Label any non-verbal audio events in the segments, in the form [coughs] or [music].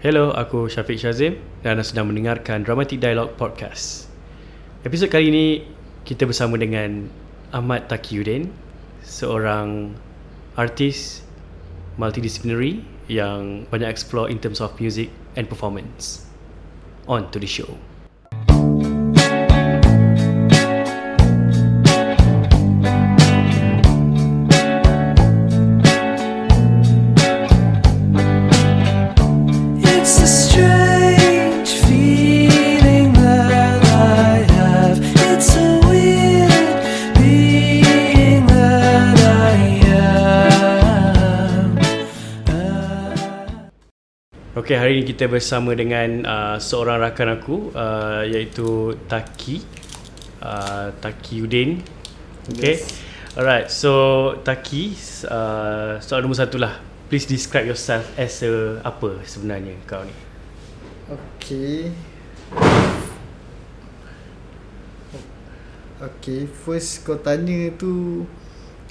Hello, aku Syafiq Shazim dan anda sedang mendengarkan Dramatic Dialogue Podcast. Episod kali ini kita bersama dengan Ahmad Taqiyuddin, seorang artis multidisciplinary yang banyak explore in terms of music and performance. On to the show. Okay, hari ini kita bersama dengan uh, seorang rakan aku uh, iaitu Taki uh, Taki Udin. Okay. Yes. Alright, so Taki, uh, soalan nombor satu lah. Please describe yourself as a apa sebenarnya kau ni? Okay. Okay, first kau tanya tu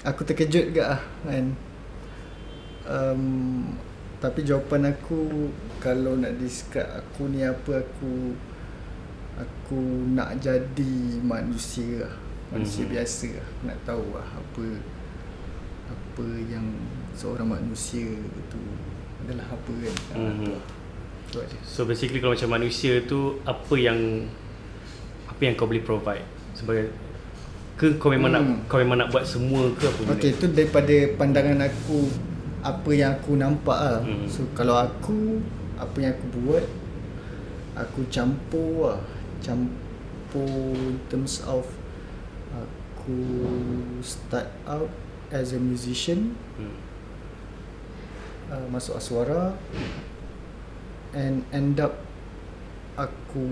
aku terkejut juga lah kan. Um, tapi jawapan aku kalau nak describe aku ni apa aku aku nak jadi manusia lah. Manusia Mhm. mm-hmm. biasa lah. Nak tahu lah apa apa yang seorang manusia tu adalah apa kan. Lah. Tu aja. So basically kalau macam manusia tu apa yang apa yang kau boleh provide sebagai ke kau memang nak Hmm. kau memang nak buat semua ke apa benda? Okey, tu daripada pandangan aku apa yang aku nampak lah. Hmm. So kalau aku apa yang aku buat aku campur lah. Campur in terms of aku start out as a musician Hmm. uh, masuk aswara and end up aku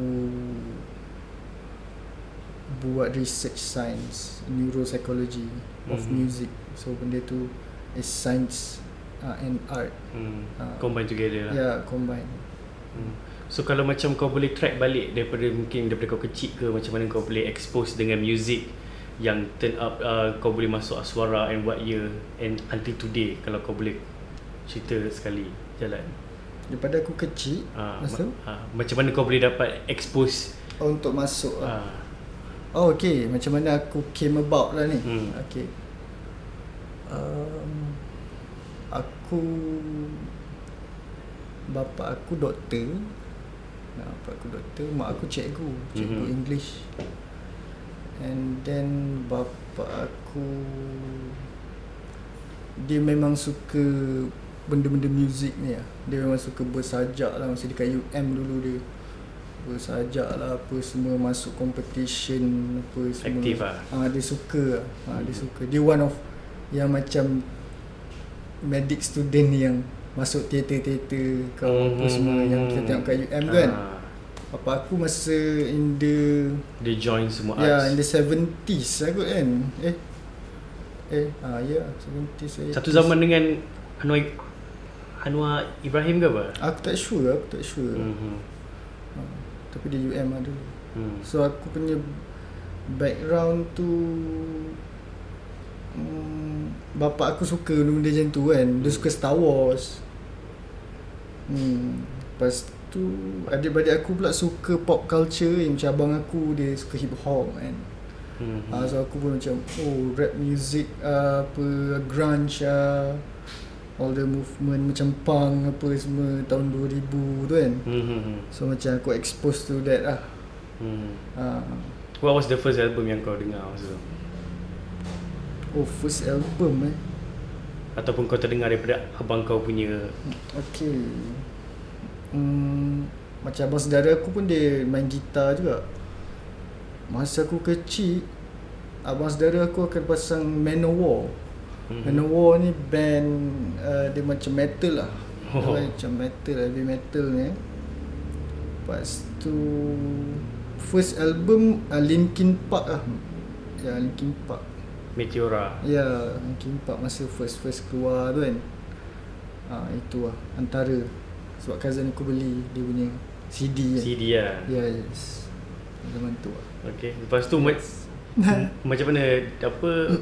buat research science neuropsychology of Mhm. music so benda tu is science uh, and art Hmm. Ah. Combine together lah. yeah combine Hmm. So kalau macam kau boleh track balik daripada mungkin daripada kau kecil ke macam mana kau boleh expose dengan music yang turn up uh, kau boleh masuk aswara and what year and until today kalau kau boleh cerita sekali jalan. daripada aku kecil Ha, masa tu ha, macam mana kau boleh dapat expose oh, untuk masuk lah. ha, Oh okay Macam mana aku came about lah ni Hmm. Okay um, Aku Bapa aku doktor nah, Bapa aku doktor Mak aku cikgu Cikgu Mhm. English And then Bapa aku Dia memang suka Benda-benda muzik ni lah Dia memang suka bersajak lah Masa dekat UM dulu dia Bersajak lah Apa semua Masuk competition Apa semua Aktif lah. ha, Dia suka lah. ha, Dia Mhm. suka Dia one of Yang macam Medic student yang Masuk teater-teater Kau apa Mhm. semua Yang kita tengok kat UM kan ha, Apa aku masa In the dia join semua Ya yeah, arts. in the 70s lah kot kan Eh Eh ah ya yeah, 70s eh. Satu zaman dengan Anwar Anwar Ibrahim ke apa? Aku tak sure Aku tak sure hmm. Hmm. ha, Tapi dia UM ada Hmm. So aku punya Background tu hmm, Bapa aku suka benda macam tu kan Dia suka Star Wars hmm. Lepas tu Adik-adik aku pula suka pop culture yang Macam abang aku dia suka hip hop kan Hmm. Ah, so aku pun macam oh rap music uh, apa grunge uh, all the movement macam punk apa semua tahun 2000 tu kan. Hmm. hmm, hmm. So macam aku expose to that lah. Hmm. Uh, What was the first album yang kau dengar masa tu? Oh first album eh. Ataupun kau terdengar daripada abang kau punya Okay. Hmm, macam abang saudara aku pun dia main gitar juga. Masa aku kecil abang saudara aku akan pasang Manowar. Mhm. Manowar ni band uh, dia macam metal lah. Oh. Oh. Macam metal, heavy metal ni. eh. Lepas tu first album uh, Linkin Park lah. Ya Linkin Park. Meteora Ya Linkin Park masa first first keluar tu kan. Ah itu lah antara sebab cousin aku beli dia punya CD kan. CD lah Ya yes. Zaman tu lah. Okay Lepas tu ma- [laughs] macam mana Apa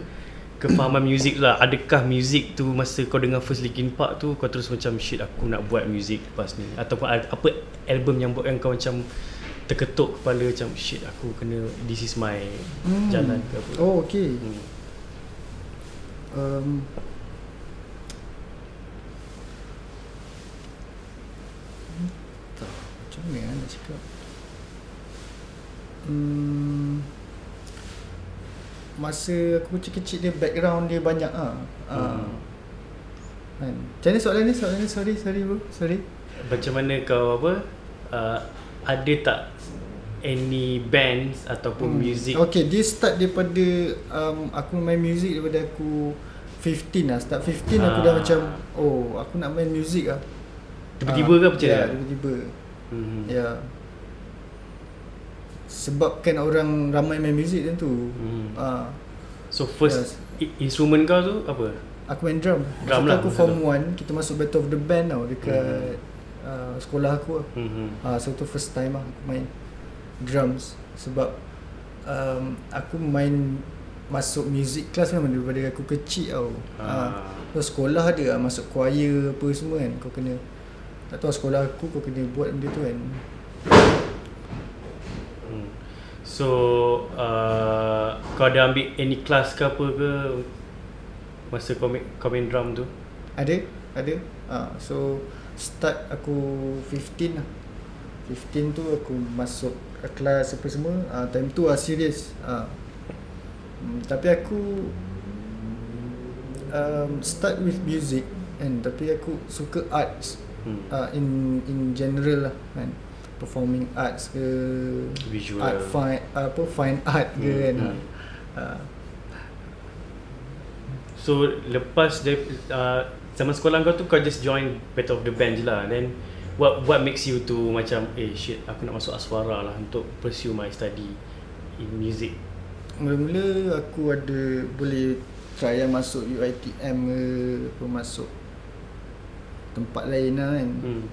kefahaman muzik tu lah adakah muzik tu masa kau dengar first Linkin Park tu kau terus macam shit aku nak buat muzik lepas ni ataupun apa album yang buatkan kau macam terketuk kepala macam shit aku kena this is my Hmm. jalan ke apa Oh okay hmm. Tak Macam mana nak cakap hmm, Masa aku kecil-kecil dia background dia banyak ah. Ah. Hmm. Kan. Macam mana soalan ni? Soalan ni sorry sorry bro. Sorry. macam mana kau apa uh, ada tak any bands ataupun hmm. music Okay, dia start daripada um, aku main music daripada aku 15 lah. Start 15 aku dah Ah. macam oh, aku nak main music lah. Tiba-tiba ke macam Ya, tiba-tiba. hmm. Ya. Sebabkan orang ramai main music tu. Hmm. Ah, so first i- instrument kau tu apa aku main drum. Drum Masa lah aku form tu. 1, kita masuk Battle of the Band tau dekat uh, sekolah aku lah. hmm. Ah, so tu first time lah aku main drums sebab um, aku main masuk music class memang daripada aku kecil tau. Ah. Ah. So sekolah ada lah, masuk choir apa semua kan. Kau kena tak tahu sekolah aku kau kena buat benda tu kan. Hmm. So uh, kau ada ambil any class ke apa ke masa kau main, kau main drum tu? Ada, ada. Ah, so start aku 15 lah. 15 tu aku masuk kelas apa semua. Ah, time tu ah serius. Ah. Hmm, tapi aku um, start with music kan tapi aku suka arts Hmm. uh, in in general lah kan performing arts ke Visual. art fine apa fine art ke Hmm, kan hmm. uh, So lepas dari uh, zaman sekolah kau tu kau just join Battle of the Band je lah Then what what makes you to macam eh shit aku nak masuk Aswara lah untuk pursue my study in music mula-mula aku ada boleh try masuk UiTM ke apa masuk tempat lain lah kan hmm.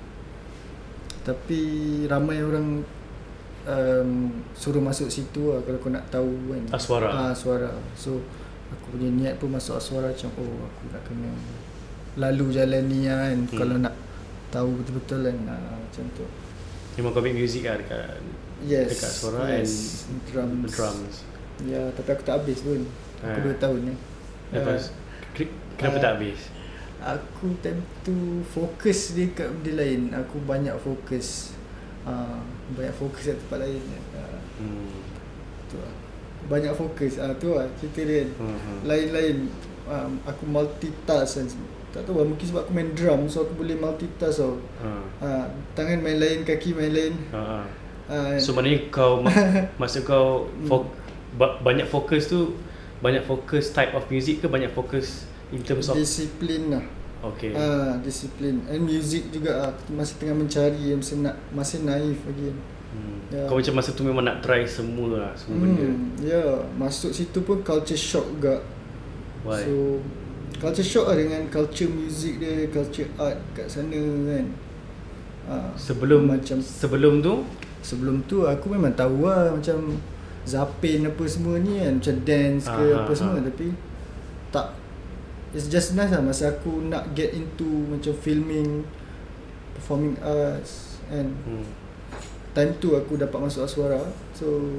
tapi ramai orang um, suruh masuk situ lah kalau kau nak tahu kan Aswara. ah, Aswara so aku punya niat pun masuk Aswara macam oh aku nak kena lalu jalan ni lah kan Hmm. kalau nak tahu betul-betul kan ah, macam tu Memang kau ambil music lah dekat yes dekat Aswara yes. and drums drums ya tapi aku tak habis pun aku Ah. 2 tahun ni Lepas ke- kenapa Ah. tak habis? Aku time tu fokus dekat benda lain Aku banyak fokus uh, Banyak fokus kat tempat lain uh, Hmm. tu lah. Banyak fokus uh, Tu lah cerita dia kan Hmm. Lain-lain um, Aku multitask kan Tak tahu lah mungkin sebab aku main drum So aku boleh multitask tau Ha. uh, Tangan main lain, kaki main lain Ha. ha. uh, So maknanya kau [laughs] Maksud kau fo- ba- Banyak fokus tu Banyak fokus type of music ke Banyak fokus In terms of Disiplin lah Okay Ah, disiplin And music juga ah. Aku Masih tengah mencari Masih, nak, masih naif lagi hmm. ya. Kau macam masa tu memang nak try semua lah Semua benda Hmm, ya, yeah. masuk situ pun culture shock juga. Why? So culture shock lah dengan culture music dia, culture art kat sana kan. Ah, Sebelum macam Sebelum tu sebelum tu aku memang tahu lah macam Zapin apa semua ni kan, macam dance ke Ah, apa ah, semua ah. tapi tak It's just nice lah masa aku nak get into macam filming, performing arts and hmm. time tu aku dapat masuk Aswara so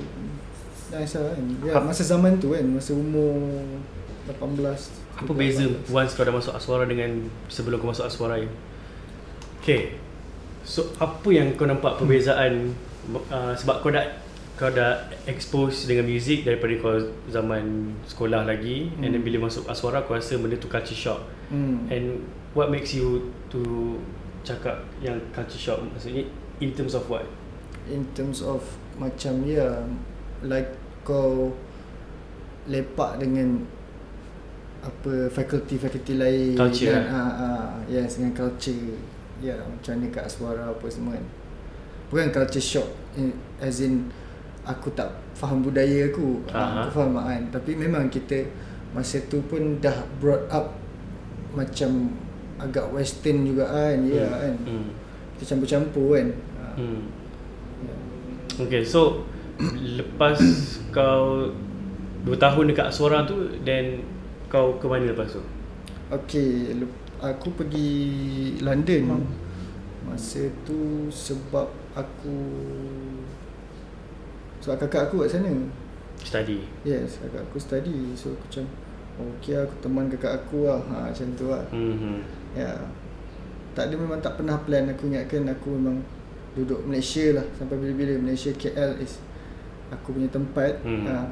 nice lah kan ya, Apa- masa zaman tu kan masa umur 18 Apa beza Once kau dah masuk Aswara Dengan Sebelum kau masuk Aswara ni Okay So apa yang kau nampak perbezaan uh, Sebab kau dah Kau dah expose dengan music Daripada kau zaman sekolah lagi hmm. And then Hmm. bila masuk Aswara Kau rasa benda tu culture shock hmm. And what makes you To Cakap yang culture shock Maksudnya In terms of what in terms of macam ya like kau lepak dengan apa faculty-faculty lain Culture, kan eh? ah, ah, yes dengan culture ya macam ni kat Aswara apa semua kan bukan culture shock in, as in aku tak faham budaya aku Aha. aku faham kan tapi memang kita masa tu pun dah brought up macam agak western juga kan ya Hmm. kan hmm. kita campur-campur kan Ah, Hmm. ya. Okay so Lepas kau 2 tahun dekat Aswara tu Then kau ke mana lepas tu? Okay, aku pergi London. Masa tu sebab aku sebab kakak aku kat sana. Study. Yes, kakak aku study. So aku macam okay aku teman kakak aku lah. Ha, macam tu lah. Mhm. Ya. Tak ada memang tak pernah plan aku ingatkan aku memang duduk Malaysia lah sampai bila-bila Malaysia KL is aku punya tempat. Hmm. Ha.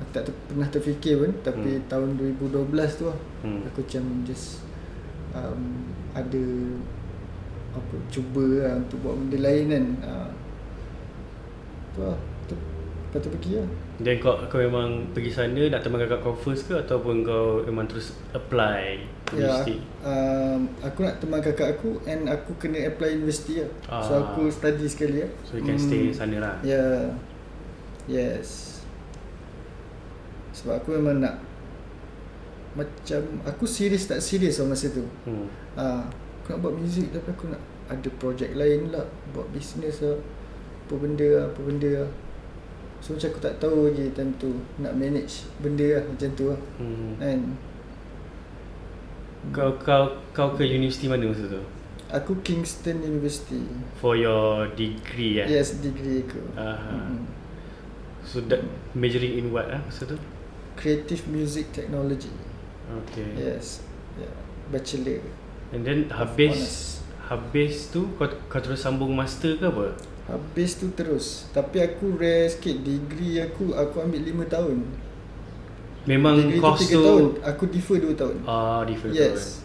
Aku tak ter, pernah terfikir pun tapi Hmm. tahun 2012 tu lah Hmm. aku macam just um, ada apa cuba lah untuk buat benda lain kan. Ha. Tu lah. Tu, lepas tu pergi lah. Dan kau kau memang pergi sana nak teman kakak kau first ke ataupun kau memang terus apply Ya, um, aku nak teman kakak aku and aku kena apply universiti lah. So Ah. aku study sekali lah. So you can stay sana lah. Ya. Yeah. Yes. Sebab aku memang nak macam aku serius tak serius lah masa tu. Hmm. Ah, aku nak buat muzik tapi aku nak ada projek lain lah, buat bisnes lah. Apa benda lah, apa benda lah. So macam aku tak tahu lagi time tu nak manage benda lah macam tu lah. Hmm. Kan? Kau kau kau ke universiti mana masa tu? Aku Kingston University. For your degree eh? Yes, degree aku. Aha. Mm. So that majoring in what ah masa tu? Creative Music Technology. Okay. Yes. Yeah. Bachelor. And then habis habis tu kau kau terus sambung master ke apa? Habis tu terus. Tapi aku rare sikit. Degree aku, aku ambil 5 tahun. Memang degree course tu 3 tu tahun. Aku defer 2 tahun. ah different yes.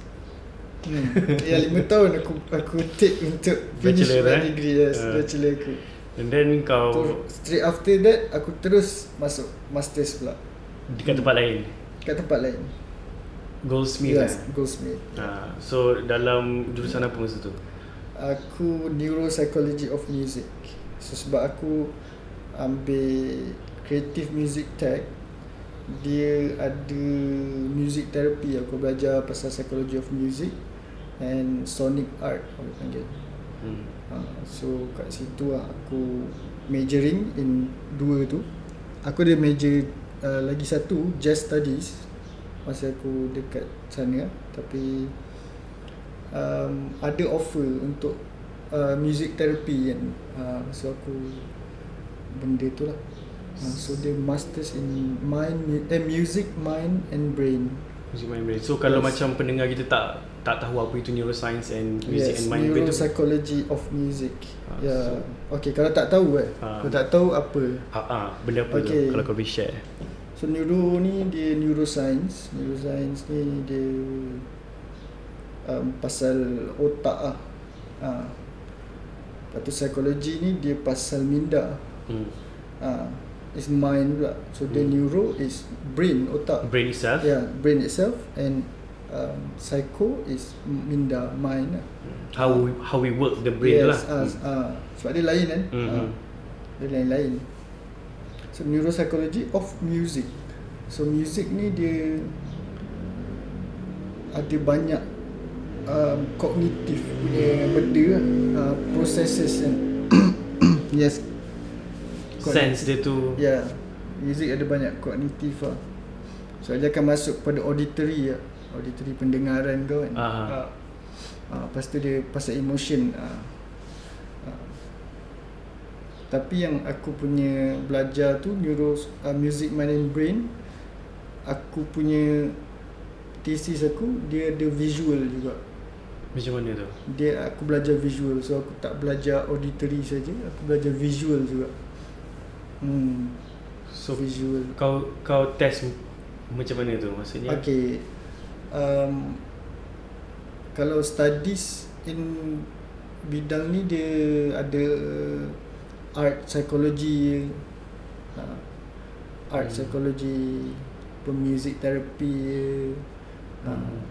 Hmm. ya 5 [laughs] tahun aku aku take untuk finish Bachelor, my eh? degree. Yes, Ah. bachelor aku. And then kau Tu, straight after that, aku terus masuk masters pula. Dekat tempat lain. Kat tempat lain. Goldsmith yes, yes. Goldsmith. Ah, so dalam jurusan apa masa tu? Aku neuropsychology of music. So sebab aku ambil creative music tech dia ada music therapy aku belajar pasal psychology of music and sonic art aku panggil. Hmm. Uh, so kat situ lah aku majoring in dua tu. Aku ada major uh, lagi satu jazz studies masa aku dekat sana tapi um, ada offer untuk uh, music therapy kan. Uh, so aku benda tu lah. Uh, so dia masters in mind eh, music, mind and brain. Music mind brain. So kalau Yes. macam pendengar kita tak tak tahu apa itu neuroscience and music yes, and mind brain tu. neuropsychology of music. Ah, ya. Yeah. so- Okay, kalau tak tahu eh. Ah. Kalau tak tahu apa? Ah, ah, benda apa Okay. tu kalau kau boleh share. So neuro ni dia neuroscience. Neuroscience ni dia um, pasal otak ah. Ha. Lepas tu psikologi ni dia pasal minda. Hmm. Ha. Is mind pula. So the Hmm. neuro is brain, otak. Brain itself. Yeah, brain itself and um, psycho is minda, mind lah. How we, how we work the brain tu lah. yes, ah, ah. Sebab dia lain kan. Mhm. Ah. Dia lain-lain. So neuropsychology of music. So music ni dia ada banyak um, kognitif punya benda. Uh, processes kan. [coughs] yes. Sense dia tu. Ya. Yeah. Music ada banyak kognitif lah. So dia akan masuk pada auditory lah. Auditory pendengaran kau kan. Ah. Ah, lepas tu dia pasal emotion. Ah. Tapi yang aku punya belajar tu neuro uh, music mind and brain aku punya thesis aku dia ada visual juga. Macam mana tu? Dia aku belajar visual so aku tak belajar auditory saja, aku belajar visual juga. Hmm, So visual. kau kau test macam mana tu maksudnya? Okay. Um, kalau studies in bidang ni dia ada art psychology uh, art Hmm. psychology music therapy uh, Hmm.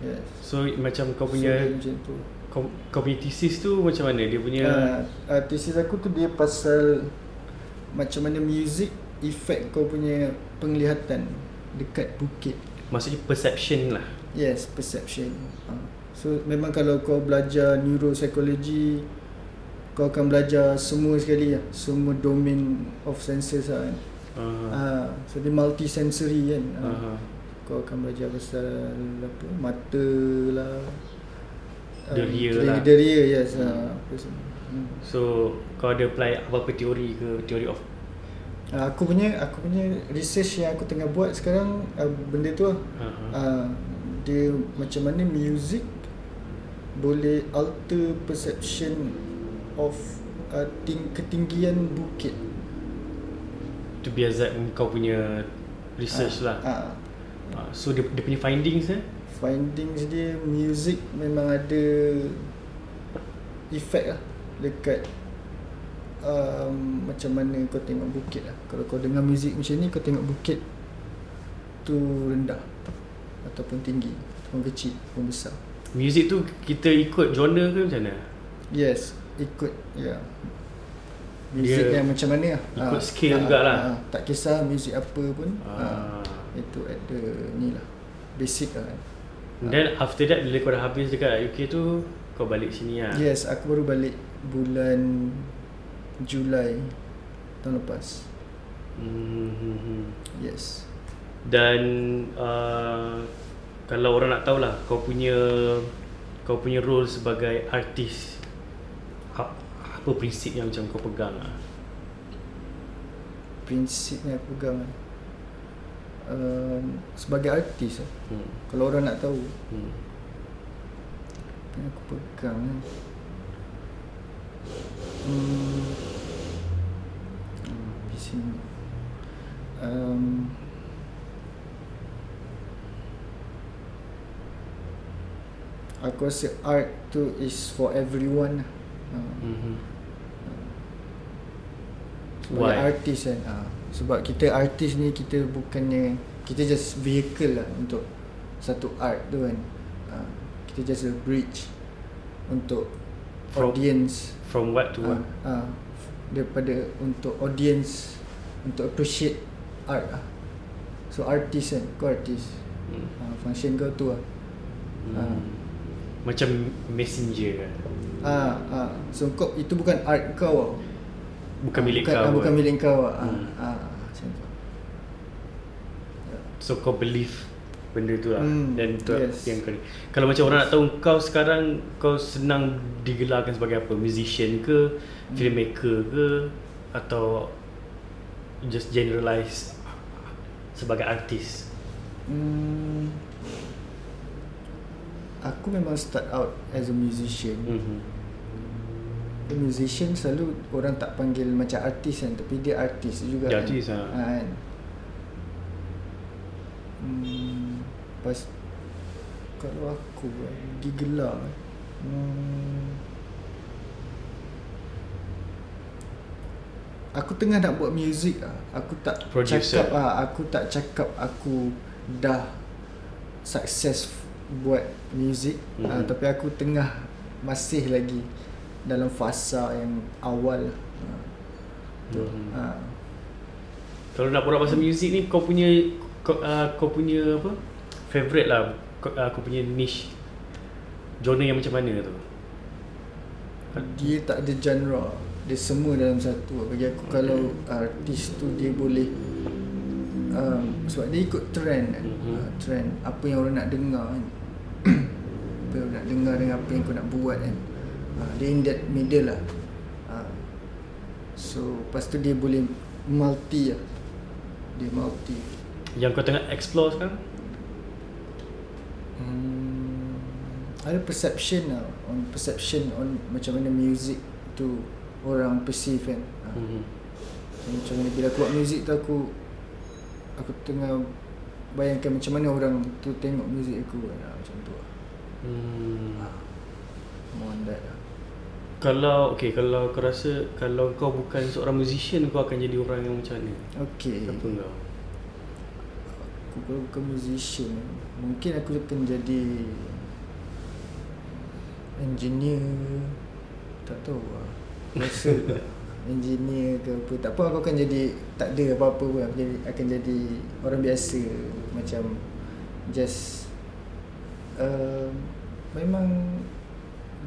yes So macam kau So, punya dia macam tu kau, kau punya thesis tu macam mana? Dia punya uh, uh, thesis aku tu dia pasal macam mana music effect kau punya penglihatan dekat bukit maksudnya perception lah. Yes, perception. Uh, so memang kalau kau belajar neuropsychology kau akan belajar semua sekali lah, semua domain of senses lah kan. Uh, Uh, so dia multi sensory kan. Uh, uh, kau akan belajar pasal apa mata lah Deria um, lah. deria yes hmm. apa semua hmm. So kau ada apply apa-apa teori ke Teori of Ah, aku punya aku punya research yang aku tengah buat sekarang uh, benda tu lah. uh-huh. Uh, dia macam mana music boleh alter perception of uh, ting- ketinggian bukit. To be exact kau punya research lah Ah, uh, So dia, dia punya findings eh findings dia music memang ada effect lah dekat um, macam mana kau tengok bukit lah. Kalau kau dengar muzik macam ni kau tengok bukit tu rendah ataupun tinggi ataupun kecil ataupun besar. Music tu kita ikut genre ke macam mana? Yes, ikut ya. Yeah. Muzik Dia yang macam mana ikut Ah, skill ah, jugalah. ah, tak kisah muzik apa pun. Ah. Ah. Itu ada ni lah. Basic lah. Then after that bila kau dah habis dekat UK tu Kau balik sini lah Yes, aku baru balik bulan Julai tahun lepas. hmm. Yes. Dan uh, Kalau orang nak tahu lah Kau punya Kau punya role sebagai artis Apa, prinsip yang macam kau pegang lah Prinsip yang aku pegang kan. Um, sebagai artis lah. hmm. Kalau orang nak tahu Hmm. yang aku pegang kan. Hmm. Hmm, sini. Um, aku rasa art tu is for everyone lah. Uh, Mhm. Sebagai Why? artis kan uh, sebab kita artis ni kita bukannya kita just vehicle lah untuk satu art tu kan uh, kita just a bridge untuk From- audience From what to what? uh, uh, daripada untuk audience untuk appreciate art lah so artis kan kau artis Hmm. uh, function kau tu lah Hmm. Ah. Macam messenger kan? ah ah so kau itu bukan art kau tau. Bukan milik bukan, kau ah, bukan kan? milik kau ah Hmm. ah macam tu. So kau believe benda tu lah Hmm, Dan tu yes. yang kau Kalau macam orang nak tahu kau sekarang Kau senang digelarkan sebagai apa? Musician ke? Hmm. Filmmaker ke? Atau Just generalize Sebagai artis Hmm, aku memang start out as a musician. mm-hmm. The musician selalu orang tak panggil macam artis kan, tapi dia artis juga. Dia kan. artis, ha. Ha, kan. Hmm, pas kalau aku kan, digelar. Hmm, aku tengah nak buat muzik ah. Aku tak Producer. cakap ah, aku tak cakap aku dah sukses buat muzik mm-hmm. ah, Mhm. tapi aku tengah masih lagi dalam fasa yang awal. Ah, tu. Mhm. Ah. Kalau nak borak pasal muzik ni Kau punya kau, uh, kau punya apa Favorite lah kau, uh, Kau punya niche Genre yang macam mana tu Dia tak ada genre Dia semua dalam satu Bagi aku kalau artis tu dia boleh um, Sebab dia ikut trend kan Mhm. uh, Trend Apa yang orang nak dengar kan [coughs] Apa yang orang nak dengar dengan apa yang kau nak buat kan uh, Dia in that middle lah uh, So Lepas tu dia boleh Multi lah Dia multi Yang kau tengah explore sekarang Hmm, ada perception lah on perception on macam mana music tu orang perceive kan. Ha. mm-hmm. So, macam mana bila aku buat music tu aku aku tengah bayangkan macam mana orang tu tengok music aku kan. Ha, macam tu lah. hmm. More on that lah. Kalau Okay Kalau kau rasa Kalau kau bukan seorang musician Kau akan jadi orang yang macam mana? Okay. Apa kau? Aku kalau bukan musician. Mungkin aku akan jadi Engineer. Tak tahu lah. Rasa [laughs] Engineer ke apa. Tak apa aku akan jadi Tak ada apa-apa pun. Aku jadi, akan jadi Orang biasa. Macam Just uh, Memang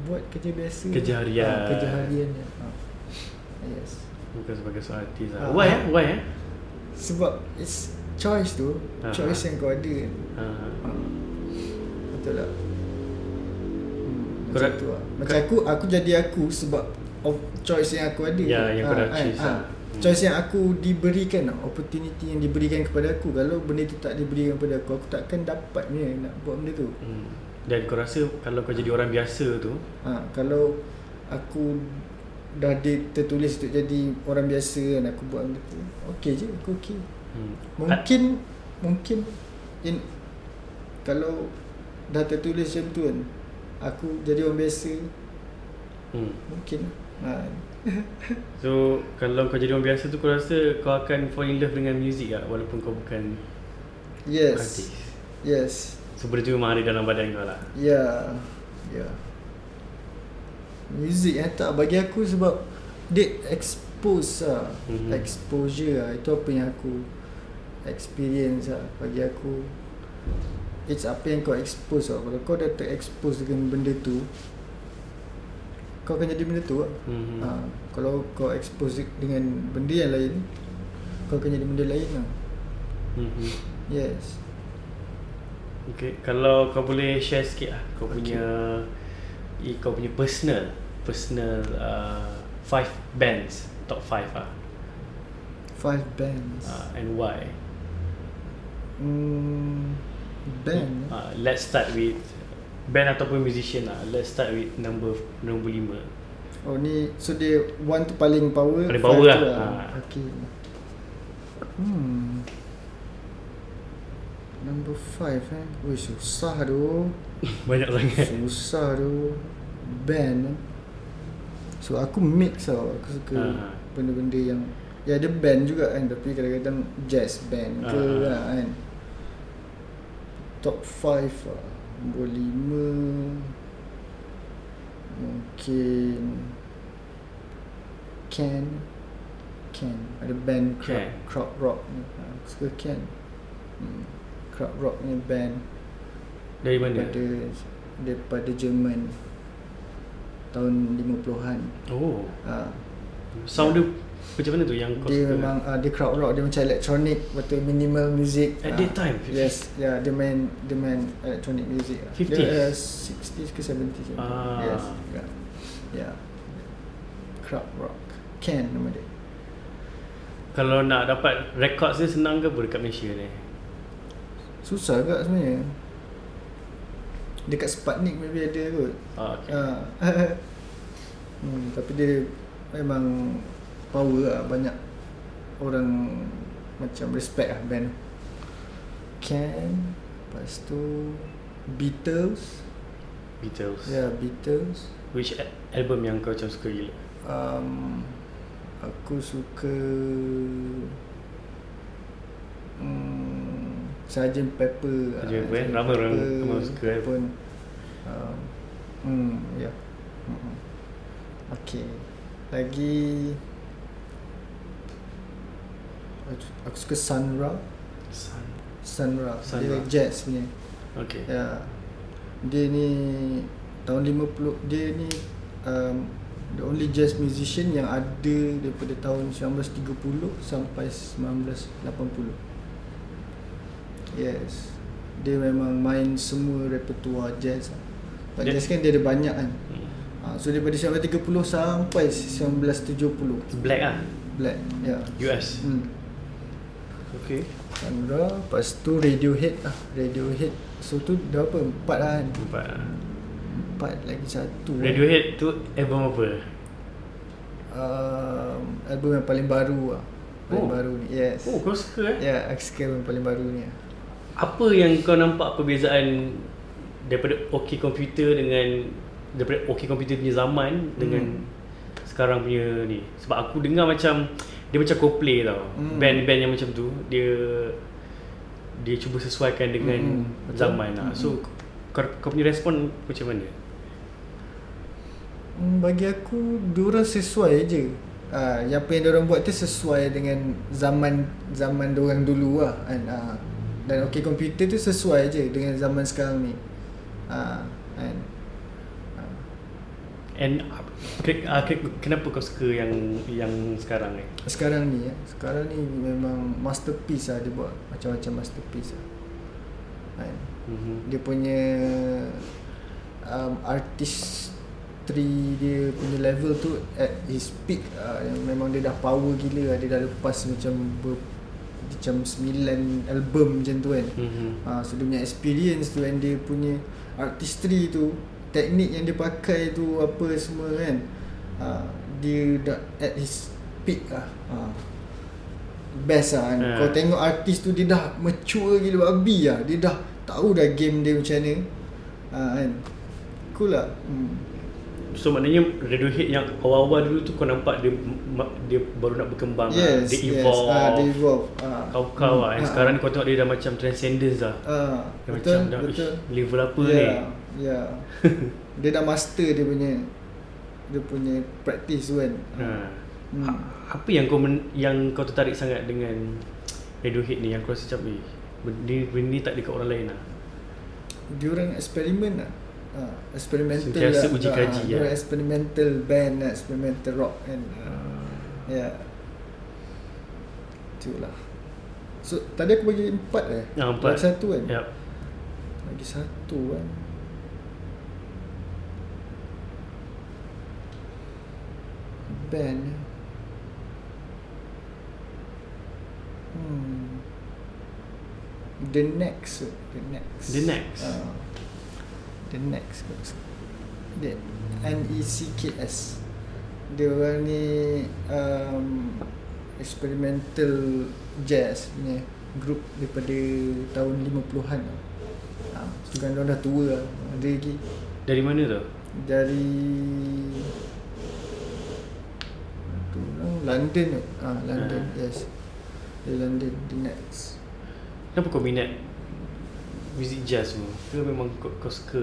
Buat kerja biasa Kerja harian. Ah, Kerja harian je. Ah. Yes Bukan sebagai seorang artis lah Ah. Why eh Why eh sebab it's choice tu Aha. choice yang kau ada Ha. betul tak hmm, macam Correct. tu lah macam aku aku jadi aku sebab of choice yang aku ada Ya, yang kau dah kan? choose lah. Hmm. choice yang aku diberikan opportunity yang diberikan kepada aku kalau benda tu tak diberikan kepada aku aku takkan dapat ni nak buat benda tu Hmm. Dan kau rasa kalau kau jadi orang biasa tu ha, kalau aku dah tertulis untuk jadi orang biasa kan aku buat benda tu okey je aku okey hmm. Mungkin Mungkin in, Kalau Dah tertulis macam tu kan Aku jadi orang biasa hmm. Mungkin ha. [laughs] So kalau kau jadi orang biasa tu kau rasa kau akan fall in love dengan music tak walaupun kau bukan Yes artis. Yes Memang ada dalam badan kau lah. Ya yeah. Ya yeah. Music eh tak bagi aku sebab Dia expose lah Mhm. Exposure lah Itu apa yang aku Experience lah Bagi aku It's apa yang kau expose lah Kalau kau dah ter-expose dengan benda tu Kau akan jadi benda tu lah Hmm. ha, Kalau kau expose dengan benda yang lain Kau akan jadi benda lain lah Hmm. Yes Okay, kalau kau boleh share sikit lah kau punya i, kau punya personal personal uh, five bands top five lah Five bands uh, and why? hmm, Band eh? Uh, let's start with band ataupun musician lah. Let's start with number number lima. Oh ni So dia One tu paling power Paling power tu lah. Ha. Okay Hmm Number five eh Wih susah tu [laughs] Banyak sangat. Susah tu Band eh. So aku mix tau Aku suka Ah. Benda-benda yang Ya ada band juga kan Tapi kadang-kadang Jazz band ke Ah. lah kan Top 5 lah Nombor 5 Mungkin Ken Ken Ada band crowd, Ken. crowd rock ni ha, Aku suka Ken hmm. Crowd rock ni band Dari mana? Daripada Daripada Jerman Tahun 50-an Oh, ha. sound dia macam mana tu yang kau Dia memang uh, Dia crowd rock Dia macam electronic Betul minimal music At Ah, that time, Yes yeah, Dia main Dia main electronic music 50s? Dia uh, 60s ke 70s je. Ah. Yes yeah. yeah. Crowd rock Ken nama dia Kalau nak dapat records dia senang ke apa dekat Malaysia ni? Susah agak sebenarnya Dekat Sputnik maybe ada kot Ah, okay. Ha. [laughs] hmm, tapi dia memang power lah banyak orang macam respect lah band Can Lepas tu Beatles Beatles. Ya yeah, Beatles Which album yang kau macam suka gila? um, Aku suka hmm, Sgt. Pepper lah. Sgt. Pepper? Sgt. Ramai orang- Pepper suka, pun um, hmm, Ya yeah. hmm. Okay Lagi Aku- suka Sun Ra Sun. Sun Ra Sun Dia jazz punya Okay. Ya. Dia ni tahun 50 dia ni um, the only jazz musician yang ada daripada tahun 1930 sampai 1980. Yes. Dia memang main semua repertoire jazz. Sebab Dia- jazz kan dia ada banyak kan. Hmm. Ha, so daripada 1930 sampai 1970 Black ah. Black. Ya. US. Hmm. Okay. Sandra, lepas tu Radiohead lah. Radiohead. So tu dah apa? Empat lah kan. Empat ah. Empat lagi satu eh. Radiohead tu album apa? um, Album yang paling baru lah Paling Oh. baru ni Yes Oh, kau suka eh? Ya, yeah, aku suka album paling baru ni Apa yang kau nampak perbezaan daripada OK Computer dengan daripada OK Computer punya zaman dengan sekarang punya ni? Sebab aku dengar macam dia macam Coldplay tau. Hmm. Band-band yang macam tu dia dia cuba sesuaikan dengan Hmm, betul. zaman lah. So kau, kau punya respon macam mana? hmm, Bagi aku Diorang sesuai je uh, Yang apa yang diorang buat tu Sesuai dengan Zaman Zaman diorang dulu lah kan? uh, Dan OK Computer tu sesuai je Dengan zaman sekarang ni uh, kan? uh, And uh, ke, ke, kenapa kau suka yang yang sekarang ni? Sekarang ni ya. Sekarang ni memang masterpiece lah dia buat macam-macam masterpiece lah. Kan? Mm-hmm. Dia punya um, artistry dia punya level tu at his peak uh, yang memang dia dah power gila lah. dia dah lepas macam ber, macam 9 album macam tu kan. Mm-hmm. uh, so dia punya experience tu and dia punya artistry tu teknik yang dia pakai tu apa semua kan uh, dia dah at his peak lah. Uh, best lah kan. Ah. kau tengok artis tu dia dah mature gila babi lah. Dia dah tahu dah game dia macam mana. Uh, kan. Cool lah. Hmm. So maknanya Radiohead yang awal-awal dulu tu kau nampak dia dia baru nak berkembang yes lah. Dia yes evolve. ah, dia evolve ah. Kau-kau lah. And Ah, sekarang ni kau tengok dia dah macam transcendence lah. ah, Dia betul macam dah, betul "Ish, level apa Ya, ni? Ya. [laughs] dia dah master dia punya dia punya practice tu kan. Ha. Hmm. Ha- Apa yang kau men- yang kau tertarik sangat dengan Radiohead ni yang kau rasa macam eh benda, benda ni tak dekat orang lain lah. Dia orang eksperimen lah. Ha, eksperimental Sentiasa lah. uji Ah, kaji lah. orang experimental band lah, experimental rock kan. Ya. Itulah. So tadi aku bagi empat eh. Ah, empat. Lagi satu kan. Yep. Lagi satu kan. Band. Hmm. The next The next The Next? uh, The next The N-E-C-K-S Dia orang ni um, Experimental Jazz punya Group daripada tahun 50-an ha, Sekarang dia dah tua lah. Ada lagi. Dari mana tu? Dari tu orang London ah London Ah. yes. Dari London the next. Kenapa kau minat Music jazz tu? Ke memang kau, kau suka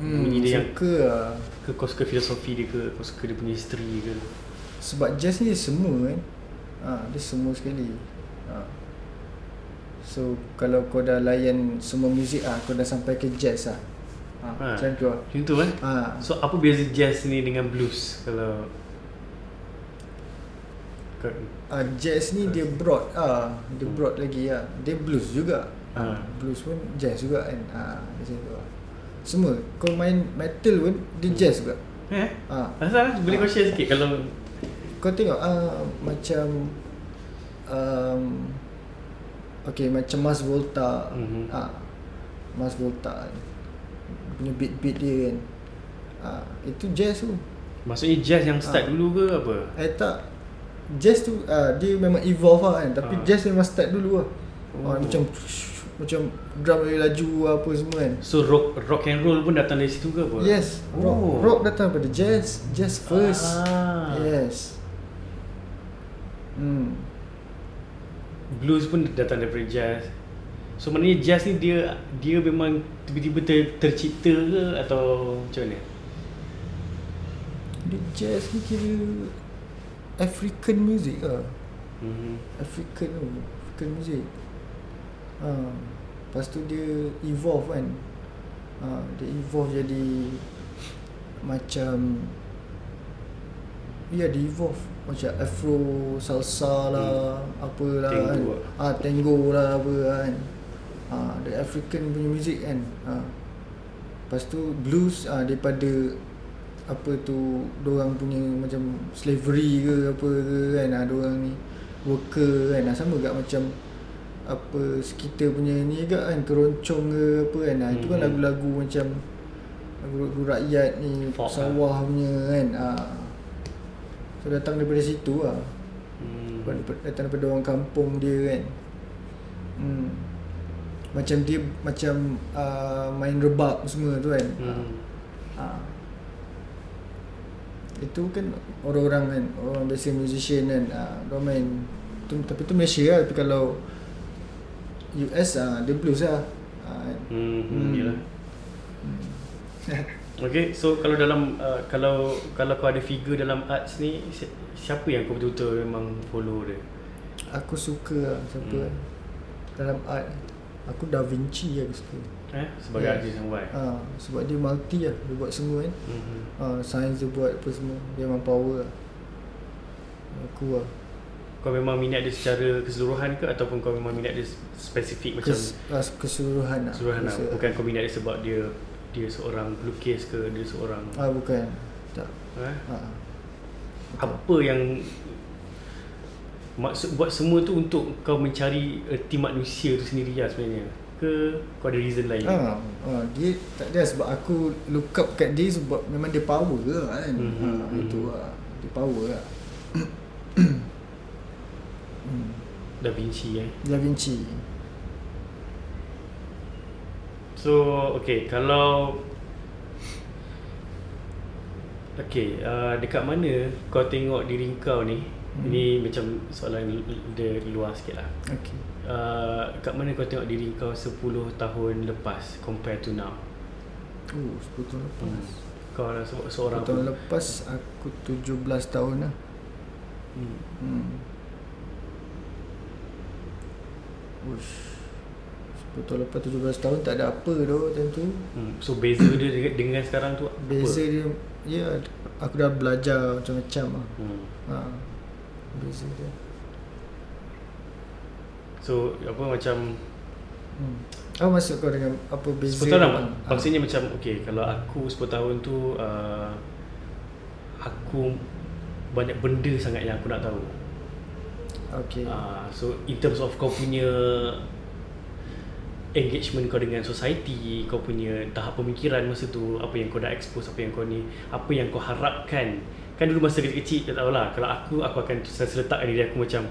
hmm, Bunyi dia yang suka lah Ke kau suka filosofi dia ke Kau suka dia punya history ke sebab jazz ni dia semua kan ha, dia semua sekali ha. so kalau kau dah layan semua muzik ah kau dah sampai ke jazz lah ha, Ha. macam tu lah Macam tu kan ha. So apa beza jazz ni dengan blues Kalau Ah, jazz ni dia broad ah dia Hmm. broad lagi lah dia blues juga Ah. ah. blues pun jazz juga kan ah macam tu lah semua kau main metal pun dia jazz juga Eh ah Asal boleh kau share sikit Kalau kau tengok ah macam um, Okay macam Mars Volta Mhm. ah, Mars Volta kan. punya beat-beat dia kan ah, itu jazz tu Maksudnya jazz yang start Ah. dulu ke apa eh tak jazz tu ah, dia memang evolve lah kan tapi Ah. jazz memang start dulu lah Oh. ah, macam macam drum lagi laju apa semua kan. So rock rock and roll pun datang dari situ ke apa? Yes rock, Oh. rock datang daripada jazz jazz first. Ah. yes. Hmm. Blues pun datang daripada jazz. So maknanya jazz ni dia Dia memang tiba-tiba ter, tercipta ke Atau macam mana? Dia jazz ni kira African music lah. Mm-hmm. African tu African music ha. Lepas tu dia evolve kan ha. Dia evolve jadi Macam Ya dia evolve Macam afro salsa lah Apalah Tango kan lah. ah, Tango lah apa kan ha. The African punya music kan ha. Lepas tu blues ah daripada apa tu orang punya macam slavery ke apa ke kan ada orang ni worker kan ah, sama gak macam apa kita punya ni juga kan keroncong ke apa kan ah, itu kan Mhm. lagu-lagu macam lagu-lagu rakyat ni Folk sawah punya kan ah. so datang daripada situ lah hmm. Datang daripada orang kampung dia kan hmm. macam dia macam uh, main rebab semua tu kan Hmm. Ha. Itu kan orang-orang kan Orang biasa musician kan ha, Diorang main tu, Tapi tu Malaysia lah Tapi kalau US ah Dia blues lah. Hmm, hmm. Hmm. Yelah. Okay, so kalau dalam uh, kalau kalau kau ada figure dalam arts ni si- siapa yang kau betul-betul memang follow dia? Aku suka lah Siapa Hmm. kan Dalam art Aku Da Vinci aku suka Eh, sebagai Yes. artis yang buat. ha, Sebab dia multi lah Dia buat semua kan Mhm. ha, Science dia buat apa semua Dia memang power lah Aku lah Kau memang minat dia secara keseluruhan ke ataupun kau memang minat dia spesifik macam Kes, ah, Keseluruhan lah keseluruhan lah. Bukan kau minat dia sebab dia dia seorang pelukis ke dia seorang Ah bukan Tak ha. apa yang maksud buat semua tu untuk kau mencari erti manusia tu sendiri lah sebenarnya ke kau ada reason lain Ha, ha, dia tak ada sebab aku look up kat dia sebab memang dia power lah kan. Mhm, Mm-hmm. Ha, itu lah. Dia power lah. [clears throat] Da Vinci eh Da Vinci. So okay kalau Okay uh, dekat mana kau tengok diri kau ni Hmm. Ini macam soalan dia luar sikit lah Okay. uh, Kat mana kau tengok diri kau 10 tahun lepas Compare to now Oh, 10 tahun lepas. hmm. Kau adalah se- 10 seorang tahun lepas aku 17 tahun lah. hmm. Hmm. Ush. 10 tahun lepas 17 tahun tak ada apa tu time tu. Hmm. So beza dia dengan, sekarang tu apa? Beza dia ya aku dah belajar macam-macam lah. hmm. Ha. Beza dia. So apa macam Hmm. Apa maksud kau dengan apa beza 10 tahun lah Ah. Maksudnya macam Okay Kalau aku 10 tahun tu uh, Aku Banyak benda sangat yang aku nak tahu Okay. uh, So in terms of kau punya Engagement kau dengan society Kau punya tahap pemikiran masa tu Apa yang kau dah expose Apa yang kau ni Apa yang kau harapkan Kan dulu masa kecil-kecil Tak tahulah Kalau aku Aku akan selalu letakkan diri aku macam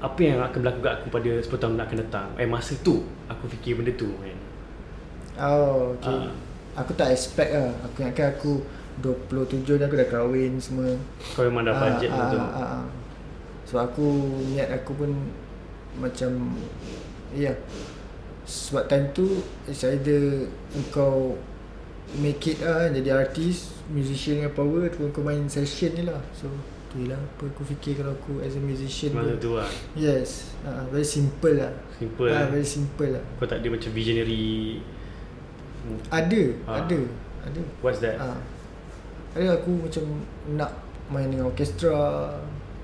Apa yang akan berlaku kat aku Pada 10 tahun nak akan datang Eh masa tu Aku fikir benda tu kan Oh, okay. Ah. Aku tak expect lah. Aku ingatkan aku 27 ni aku dah kahwin semua. Kau memang dah budget Ah, tu ah, ah, ah. So aku niat aku pun macam ya. Yeah. Sebab time tu it's either engkau make it lah jadi artis, musician dengan power ataupun kau main session ni lah. So tu lah apa aku fikir kalau aku as a musician pun. tu lah Yes, uh, very simple lah. Simple eh. very simple lah. Kau tak ada macam visionary. Ada, Ah. ada, ada. What's that? Ah. Ada aku macam nak main dengan orkestra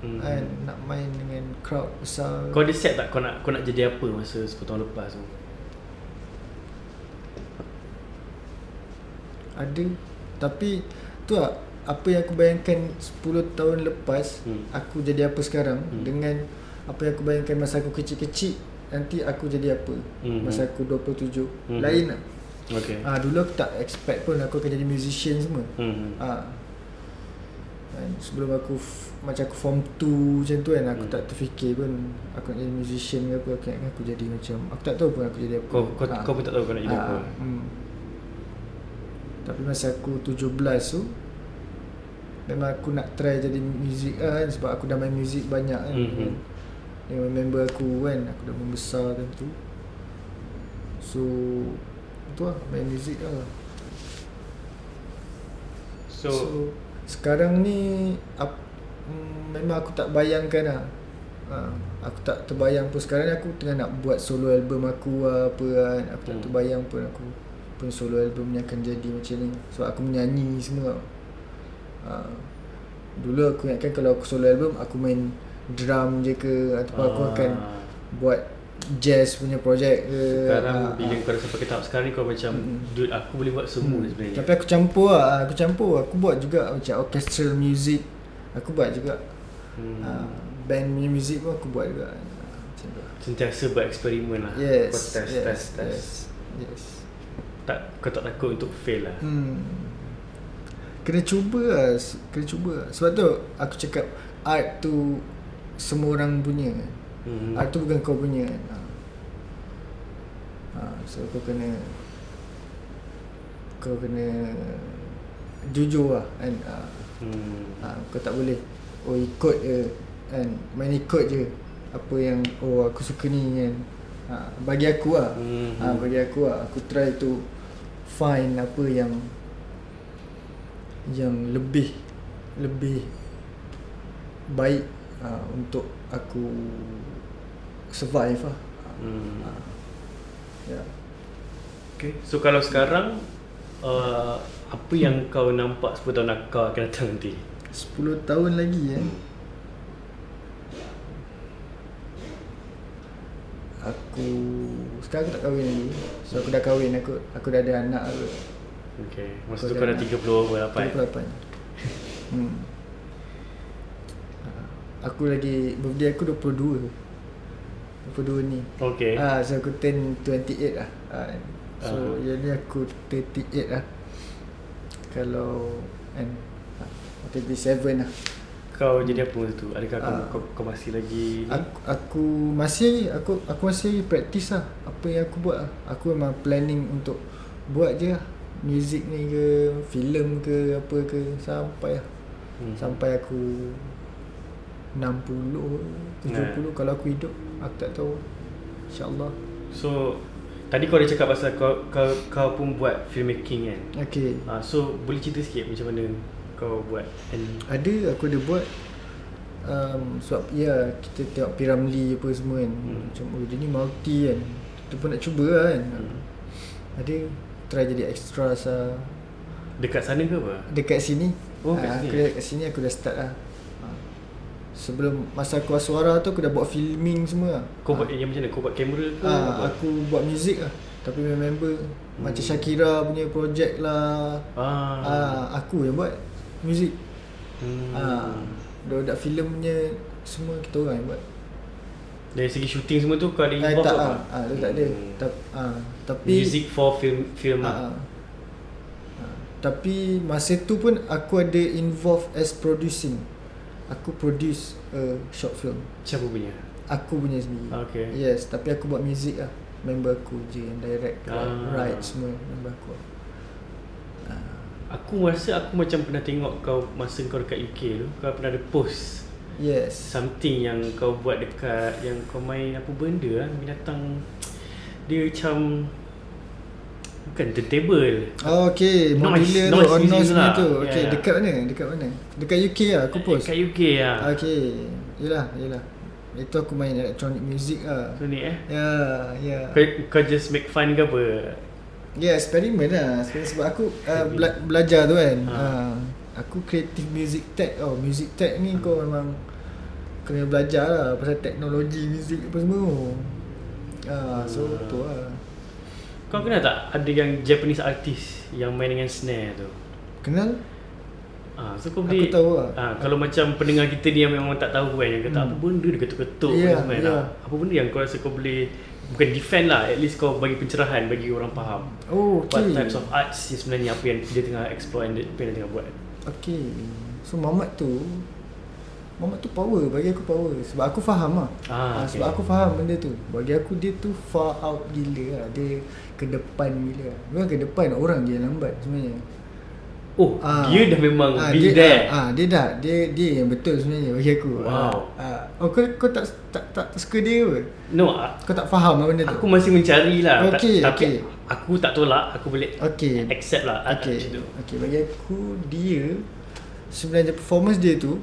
Hmm. hmm. kan, nak main dengan crowd besar. Kau ada set tak kau nak kau nak jadi apa masa 10 tahun lepas tu? Ada. Tapi tu lah apa yang aku bayangkan 10 tahun lepas Hmm. aku jadi apa sekarang Hmm. dengan apa yang aku bayangkan masa aku kecil-kecil nanti aku jadi apa Hmm. masa aku 27 Hmm. lain lah Okay. ah dulu aku tak expect pun aku akan jadi musician semua Hmm. Ah. Sebelum aku macam aku form 2 macam tu kan aku Hmm. tak terfikir pun aku nak jadi musician ke apa aku aku jadi macam aku tak tahu pun aku jadi apa. Kau kau, Ah. kau pun tak tahu kau nak jadi Ah, apa. Hmm. Tapi masa aku 17 tu memang aku nak try jadi muzik lah kan sebab aku dah main muzik banyak kan. Mhm. Dengan member aku kan aku dah membesar time tu. So tu lah main muzik lah. So, So sekarang ni ap, mm, memang aku tak bayangkan lah. Ha, aku tak terbayang pun sekarang ni aku tengah nak buat solo album aku lah, apa kan. Aku tak Hmm. terbayang pun aku pun solo album ni akan jadi macam ni. Sebab aku menyanyi semua. Ha, dulu aku ingatkan kalau aku solo album aku main drum je ke ataupun aku Ah. akan buat jazz punya projek ke. sekarang Ah, bila ah. kau sampai ke tahap sekarang ni kau macam Mm-mm. dude aku boleh buat semua Hmm. sebenarnya. Tapi aku campur lah Aku campur Aku buat juga macam orchestral music Aku buat juga hmm. hmm. Band punya music pun aku buat juga Sentiasa bereksperimen lah. Yes Kau test, yes, test, test. yes, yes. Tak, kau tak takut untuk fail lah. Hmm. Kena cuba lah Kena cuba lah. Sebab tu aku cakap Art tu Semua orang punya Hmm. Art tu bukan kau punya ha. Ha, So kau kena Kau kena Jujur lah kan ha. Hmm. ha, Kau tak boleh Oh ikut je kan Main ikut je Apa yang Oh aku suka ni kan ha, Bagi aku lah Hmm. ha, Bagi aku lah Aku try to Find apa yang Yang lebih Lebih Baik ha, Untuk aku Survive lah Hmm. ha, Ya Okay. So kalau sekarang uh, apa yang kau nampak 10 tahun kau akan datang nanti? 10 tahun lagi eh. Aku sekarang aku tak kahwin lagi. So aku dah kahwin aku aku dah ada anak aku. Okay. Masa Kau tu kau dah dah- 30 berapa? 38. hmm. Ah, Aku lagi birthday aku 22. 22 ni. Okay. Ah, so aku turn 28 lah. Ah, so Ah. yang ni aku 38 lah. Kalau kan ah, 37 lah. Kau jadi apa masa tu? Adakah kau, Ah. kau, kau masih lagi ni? Aku, aku masih aku aku masih practice lah apa yang aku buat lah. Aku memang planning untuk buat je lah. Music ni ke, filem ke, apa ke sampai lah. Hmm. Sampai aku 60 70 kalau aku hidup aku tak tahu. InsyaAllah. So tadi kau dah cakap pasal kau kau, kau pun buat filmmaking kan? Okay. Uh, so boleh cerita sikit macam mana kau buat and Ada aku ada buat um, Sebab ya kita tengok Piramli apa semua kan Hmm. Macam oh dia ni multi kan Kita pun nak cuba lah kan Hmm. Ada try jadi extra lah dekat sana ke apa? Dekat sini Oh, kat Ah, sini? Aku dah kat sini aku dah start lah Ah. Sebelum masa aku suara tu aku dah buat filming semua lah. Kau buat yang macam mana? Kau buat kamera ke? Ah, apa? aku buat muzik lah Tapi member Hmm. Macam Shakira punya project lah Ah. ah, Aku yang buat muzik Hmm. Ah, Budak filem punya semua kita orang yang buat. Dari segi shooting semua tu kau ada Ah, involve tak apa? ah, ah, tu tak ada. Hmm. Ta- ah, tapi Music for film film ah, lah. ah. Ah, tapi masa tu pun aku ada involve as producing. Aku produce a short film. Siapa punya? Aku punya sendiri. Okay. Yes, tapi aku buat music lah. Member aku je yang direct, Ah. write semua member aku. Ah. Aku rasa aku macam pernah tengok kau masa kau dekat UK tu Kau pernah ada post Yes. Something yang kau buat dekat Yang kau main apa benda lah Binatang Dia macam Bukan turntable Oh, okay, Noise- modular noise tu, noise tu punya lah. tu. Ya, Okay, ya. dekat mana? Dekat mana? Dekat UK lah, aku post. Kat UK lah Okay, yelah, yelah. Itu aku main electronic music lah. So ni eh Ya, ya. kau, kau just make fun ke apa? Ya, eksperimen lah. Eksperimen sebab aku uh, bela- belajar tu kan. Ha. Uh, aku creative music tech. Oh, music tech ni kau memang kena belajar lah pasal teknologi music apa semua. Ah, so Hmm. tu lah. Kau kenal tak ada yang Japanese artist Yang main dengan snare tu Kenal? Ah, so kau Aku boleh tahu lah. Ah, kalau macam pendengar kita ni yang memang tak tahu kan yang kata Hmm. apa benda dia ketuk-ketuk yeah, ya. yeah. Apa benda yang kau rasa kau boleh bukan defend lah at least kau bagi pencerahan bagi orang faham. Oh, What okay. types of arts yang sebenarnya apa yang dia tengah explore and dia- apa yang dia tengah buat. Okay. So Mamat tu Mamat tu power Bagi aku power Sebab aku faham lah Ah, Ah, okay. Sebab aku faham benda tu Bagi aku dia tu far out gila lah Dia ke depan gila Bukan ke depan Orang je yang lambat sebenarnya Oh, Ah. dia dah memang Ah, be dia, there. Ah, ah, dia dah Dia dia yang betul sebenarnya Bagi aku Wow. ah, ah. Oh kau, kau tak, tak, tak, tak suka dia ke? No, a- Kau tak faham lah benda tu aku masih mencari lah. Ta- Okay, tapi okay. aku tak tolak, aku boleh Okay accept lah Okay, macam tu. okay bagi aku dia sebenarnya performance dia tu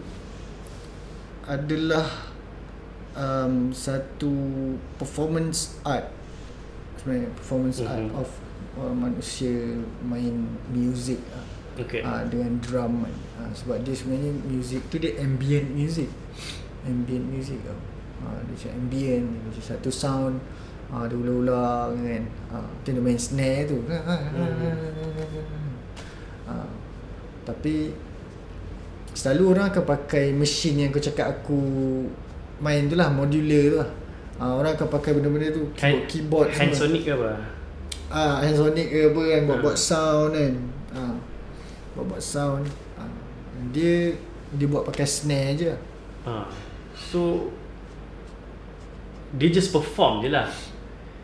adalah um, satu performance art sebenarnya performance Mhm. art of uh, manusia main music ah. Okay. uh, dengan drum kan. Uh, sebab dia sebenarnya music tu dia ambient music. Ambient music tau. Uh, dia macam ambient dia macam satu sound uh, dia ulang-ulang kan. Uh, dia main snare tu. Uh, tapi selalu orang akan pakai mesin yang kau cakap aku main tu lah modular tu lah uh, orang akan pakai benda-benda tu keyboard, keyboard hand semua. sonic ke apa? Ah, hand sonic ke apa kan buat-buat Ah. sound kan. Ah. Buat-buat sound. Ah. Dia dia buat pakai snare je. Ha. So dia just perform je lah.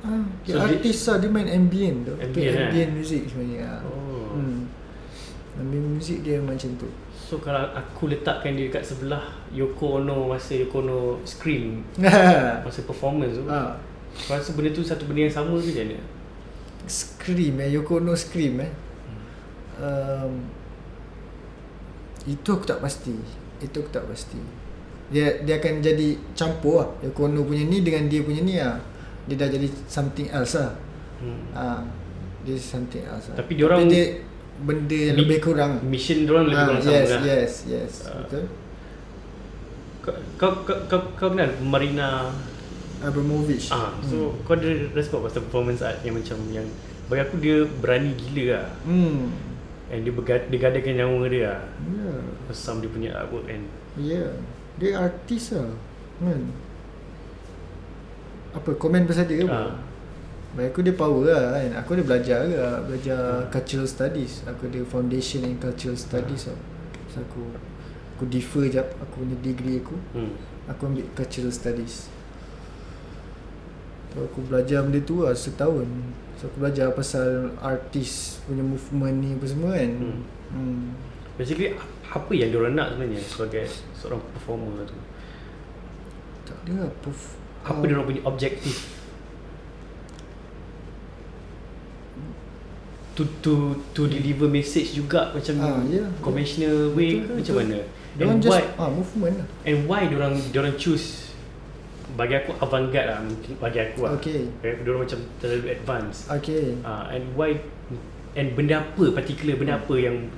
Ah, dia So, dia- artis lah dia main ambient tu. Ambient, Ambient, eh? ambient music sebenarnya. Ah. Oh. Hmm. Ambient music dia macam tu. So kalau aku letakkan dia dekat sebelah Yoko Ono masa Yoko Ono scream [laughs] masa performance tu. ah. Kau rasa benda tu satu benda yang sama ke macam mana? Scream eh Yoko Ono Scream eh. Um, itu aku tak pasti. Itu aku tak pasti. Dia dia akan jadi campur lah. Yoko Ono punya ni dengan dia punya ni lah. Dia dah jadi something else lah. Hmm. Ha, is something else. lah. Tapi diorang- dia benda yang Mi- lebih kurang. Mission diorang lebih Ah, kurang sama yes, lah. yes, yes, Ah. betul. Kau, kau, kau, kau, kenal Marina Abramovich. Ah, so hmm. kau ada respect pasal performance art yang macam yang bagi aku dia berani gila lah. Hmm. And dia bergad, dia gadakan nyawa dia lah. Yeah. Pasal dia punya artwork and Yeah. Dia artis lah. Kan? Apa komen pasal dia ke apa? Bagi aku dia power lah kan. Aku ada belajar ke belajar cultural studies. Aku ada foundation in cultural studies lah. So aku aku defer jap aku punya degree aku. hmm. Aku ambil cultural studies. So aku belajar benda tu lah setahun. So aku belajar pasal artis punya movement ni apa semua kan. Hmm. Hmm. Basically apa yang diorang nak sebenarnya sebagai seorang performer tu? Tak ada lah. Perf- Apa ah, diorang punya objektif? To to to deliver message juga macam Ah, ya. conventional way ke Betul, macam betul. mana? Diorang And just why ah, movement lah. and why diorang diorang choose bagi aku avant-garde lah bagi aku lah. Okay. Eh, Diorang macam terlalu advance. Okay. Ah, and why and benda apa particular benda apa yang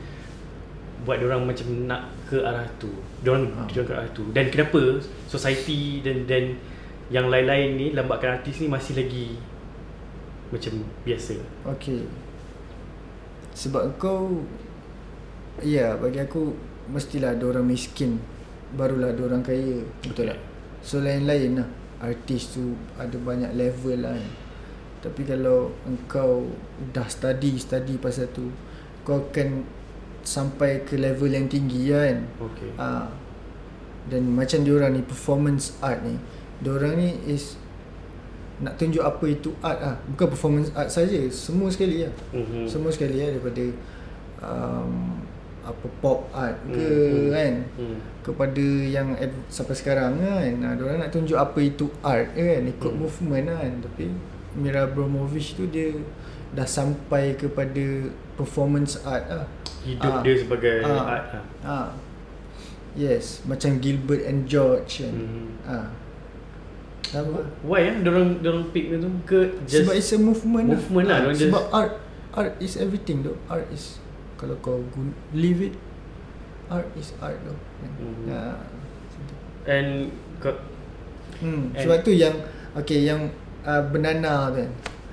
buat orang macam nak ke arah tu. Diorang Ah. diorang ke arah tu. Dan kenapa society dan dan yang lain-lain ni lambatkan artis ni masih lagi macam biasa. Okay. Sebab kau Ya bagi aku Mestilah ada orang miskin Barulah ada orang kaya Betul Okay. tak? So lain-lain lah Artis tu Ada banyak level lah kan Tapi kalau Engkau Dah study Study pasal tu Kau akan Sampai ke level yang tinggi lah kan Okay. Ah, Dan macam diorang ni Performance art ni Diorang ni is Nak tunjuk apa itu art lah Bukan performance art saja Semua sekali lah Mhm. semua sekali ya daripada um, apa pop art ke Hmm, hmm, kan hmm. kepada yang ad- sampai sekarang kan nah, orang nak tunjuk apa itu art kan ikut Hmm. movement lah kan tapi Mira Abramovich tu dia dah sampai kepada performance art lah Hidup Ah. dia sebagai Ah. art lah. ha. yes macam Gilbert and George kan Mhm. ha. Why ah diorang diorang pick dia tu ke just sebab it's a movement, movement lah, Ah, don't just- sebab art art is everything though art is kalau kau gun- leave it art is art though? Mhm. Ya. and kau hmm. And- sebab tu yang okay yang uh, banana tu kan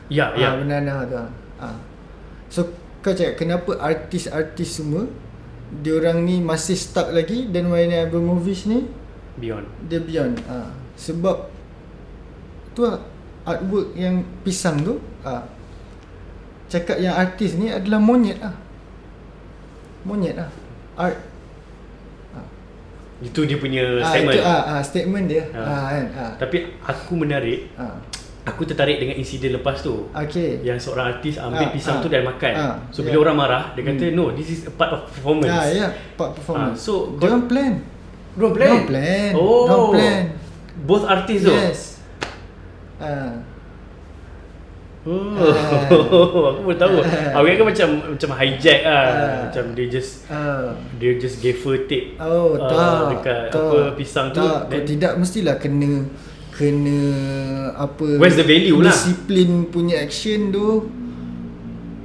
ya Ah, ya. banana tu ah. Ah. so kau cakap kenapa artis-artis semua diorang ni masih stuck lagi dan Marina Abramovich ni Beyond. dia beyond ah. sebab tu lah, artwork yang pisang tu ah. cakap yang artis ni adalah monyet ah. monyet ah. art Itu dia punya ah, statement. itu ah, ah, statement dia Ah. ah. kan ah. Tapi aku menarik, ah. aku tertarik dengan insiden lepas tu. okay Yang seorang artis ambil Ah, pisang ah. tu dan makan. Ah, so yeah. bila orang marah, dia kata Hmm. no, this is a part of performance. ah, ya yeah, part performance Ah, so, dia orang plan Diorang plan. Diorang plan. Oh. Diorang plan. Both artis tu. yes ah. Oh, Ah. [laughs] aku baru tahu. Ah. Aku ingat macam macam hijack lah. Ah. Macam dia just ah. dia just gaffer tape. Oh ah, tak dekat tak, apa pisang tu. tak, Kau tidak mestilah kena Kena Apa Where's the value lah? Disiplin punya action tu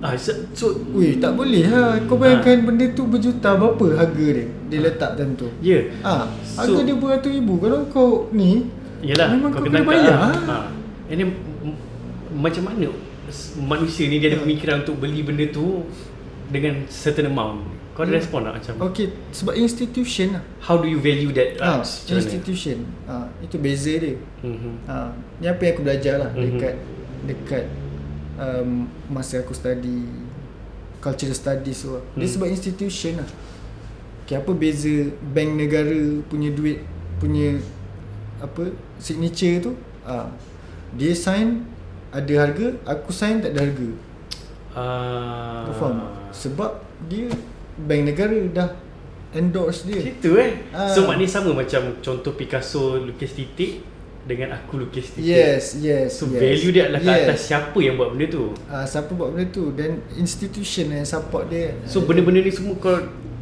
ah, so, so Weh tak boleh lah Kau bayangkan benda tu berjuta Berapa harga dia Dia letak time tu ya. Ah, So- Harga dia beratus ribu Kalau kau ni Yelah Memang kau kena tangkap bayar ha. ha. And then Macam mana Manusia ni dia ada Hmm. pemikiran Untuk beli benda tu Dengan certain amount Kau ada Hmm. respon tak macam Okay Sebab institution lah How do you value that ah, Macam mana? Institution ah, Itu beza dia Mhm. Ha, ni apa yang aku belajar lah Mhm. mm-hmm. dekat dekat um, masa aku study cultural studies tu lah. Dia Hmm. sebab institution lah. Okay, apa beza bank negara punya duit punya apa signature tu? Ah, dia sign ada harga, aku sign tak ada harga. Ah. Kau faham? Sebab dia bank negara dah endorse dia. Itu eh Ah. So maknanya sama macam Contoh Picasso lukis titik Dengan aku lukis titik Yes, yes. So yes. value dia adalah yes. ke atas siapa yang buat benda tu Ah, siapa buat benda tu dan institution yang support dia. So benda-benda ni semua kau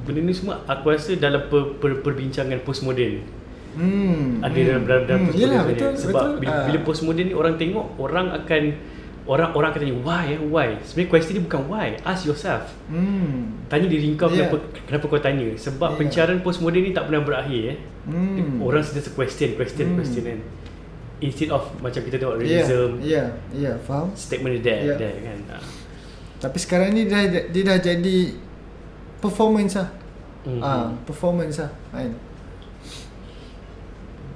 Benda ni semua aku rasa dalam per, per, perbincangan postmodern hmm. Ada dalam dalam, dalam hmm. Yelah, sebenarnya. betul, Sebab betul. bila, Ah. bila postmodern ni orang tengok Orang akan orang orang akan tanya why eh why sebenarnya question ni bukan why ask yourself Hmm. tanya diri kau Yeah. kenapa kenapa kau tanya sebab Yeah. pencarian postmodern ni tak pernah berakhir eh Hmm. orang sentiasa question question Hmm. question kan instead of macam kita tengok Ya, realism ya, ya, faham. statement there Yeah. there kan Ah. Tapi sekarang ni dah dia dah jadi performance lah. Mhm. Ah, performance lah kan.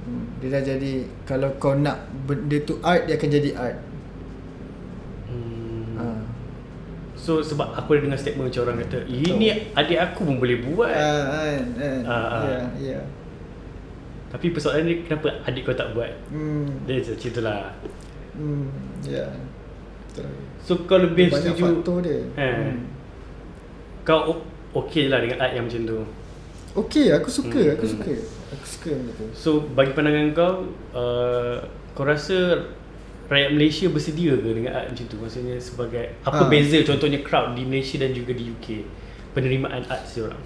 Hmm, Dia dah jadi kalau kau nak benda tu art dia akan jadi art. Hmm. Ah. So sebab aku ada dengar statement macam orang kata Ini adik aku pun boleh buat Ah, kan, kan. Ah, ah. Ya, ya. Tapi persoalan ni kenapa adik kau tak buat Hmm. Dia macam tu lah Hmm, ya. Betul. So kau lebih Banyak setuju faktor dia. Eh. Hmm. Kau okey lah dengan art yang macam tu Okey, aku suka, Hmm, aku hmm. Aku suka benda tu. So bagi pandangan kau uh, Kau rasa Rakyat Malaysia bersedia ke dengan art macam tu Maksudnya sebagai Apa Ah. beza contohnya crowd di Malaysia dan juga di UK Penerimaan art seorang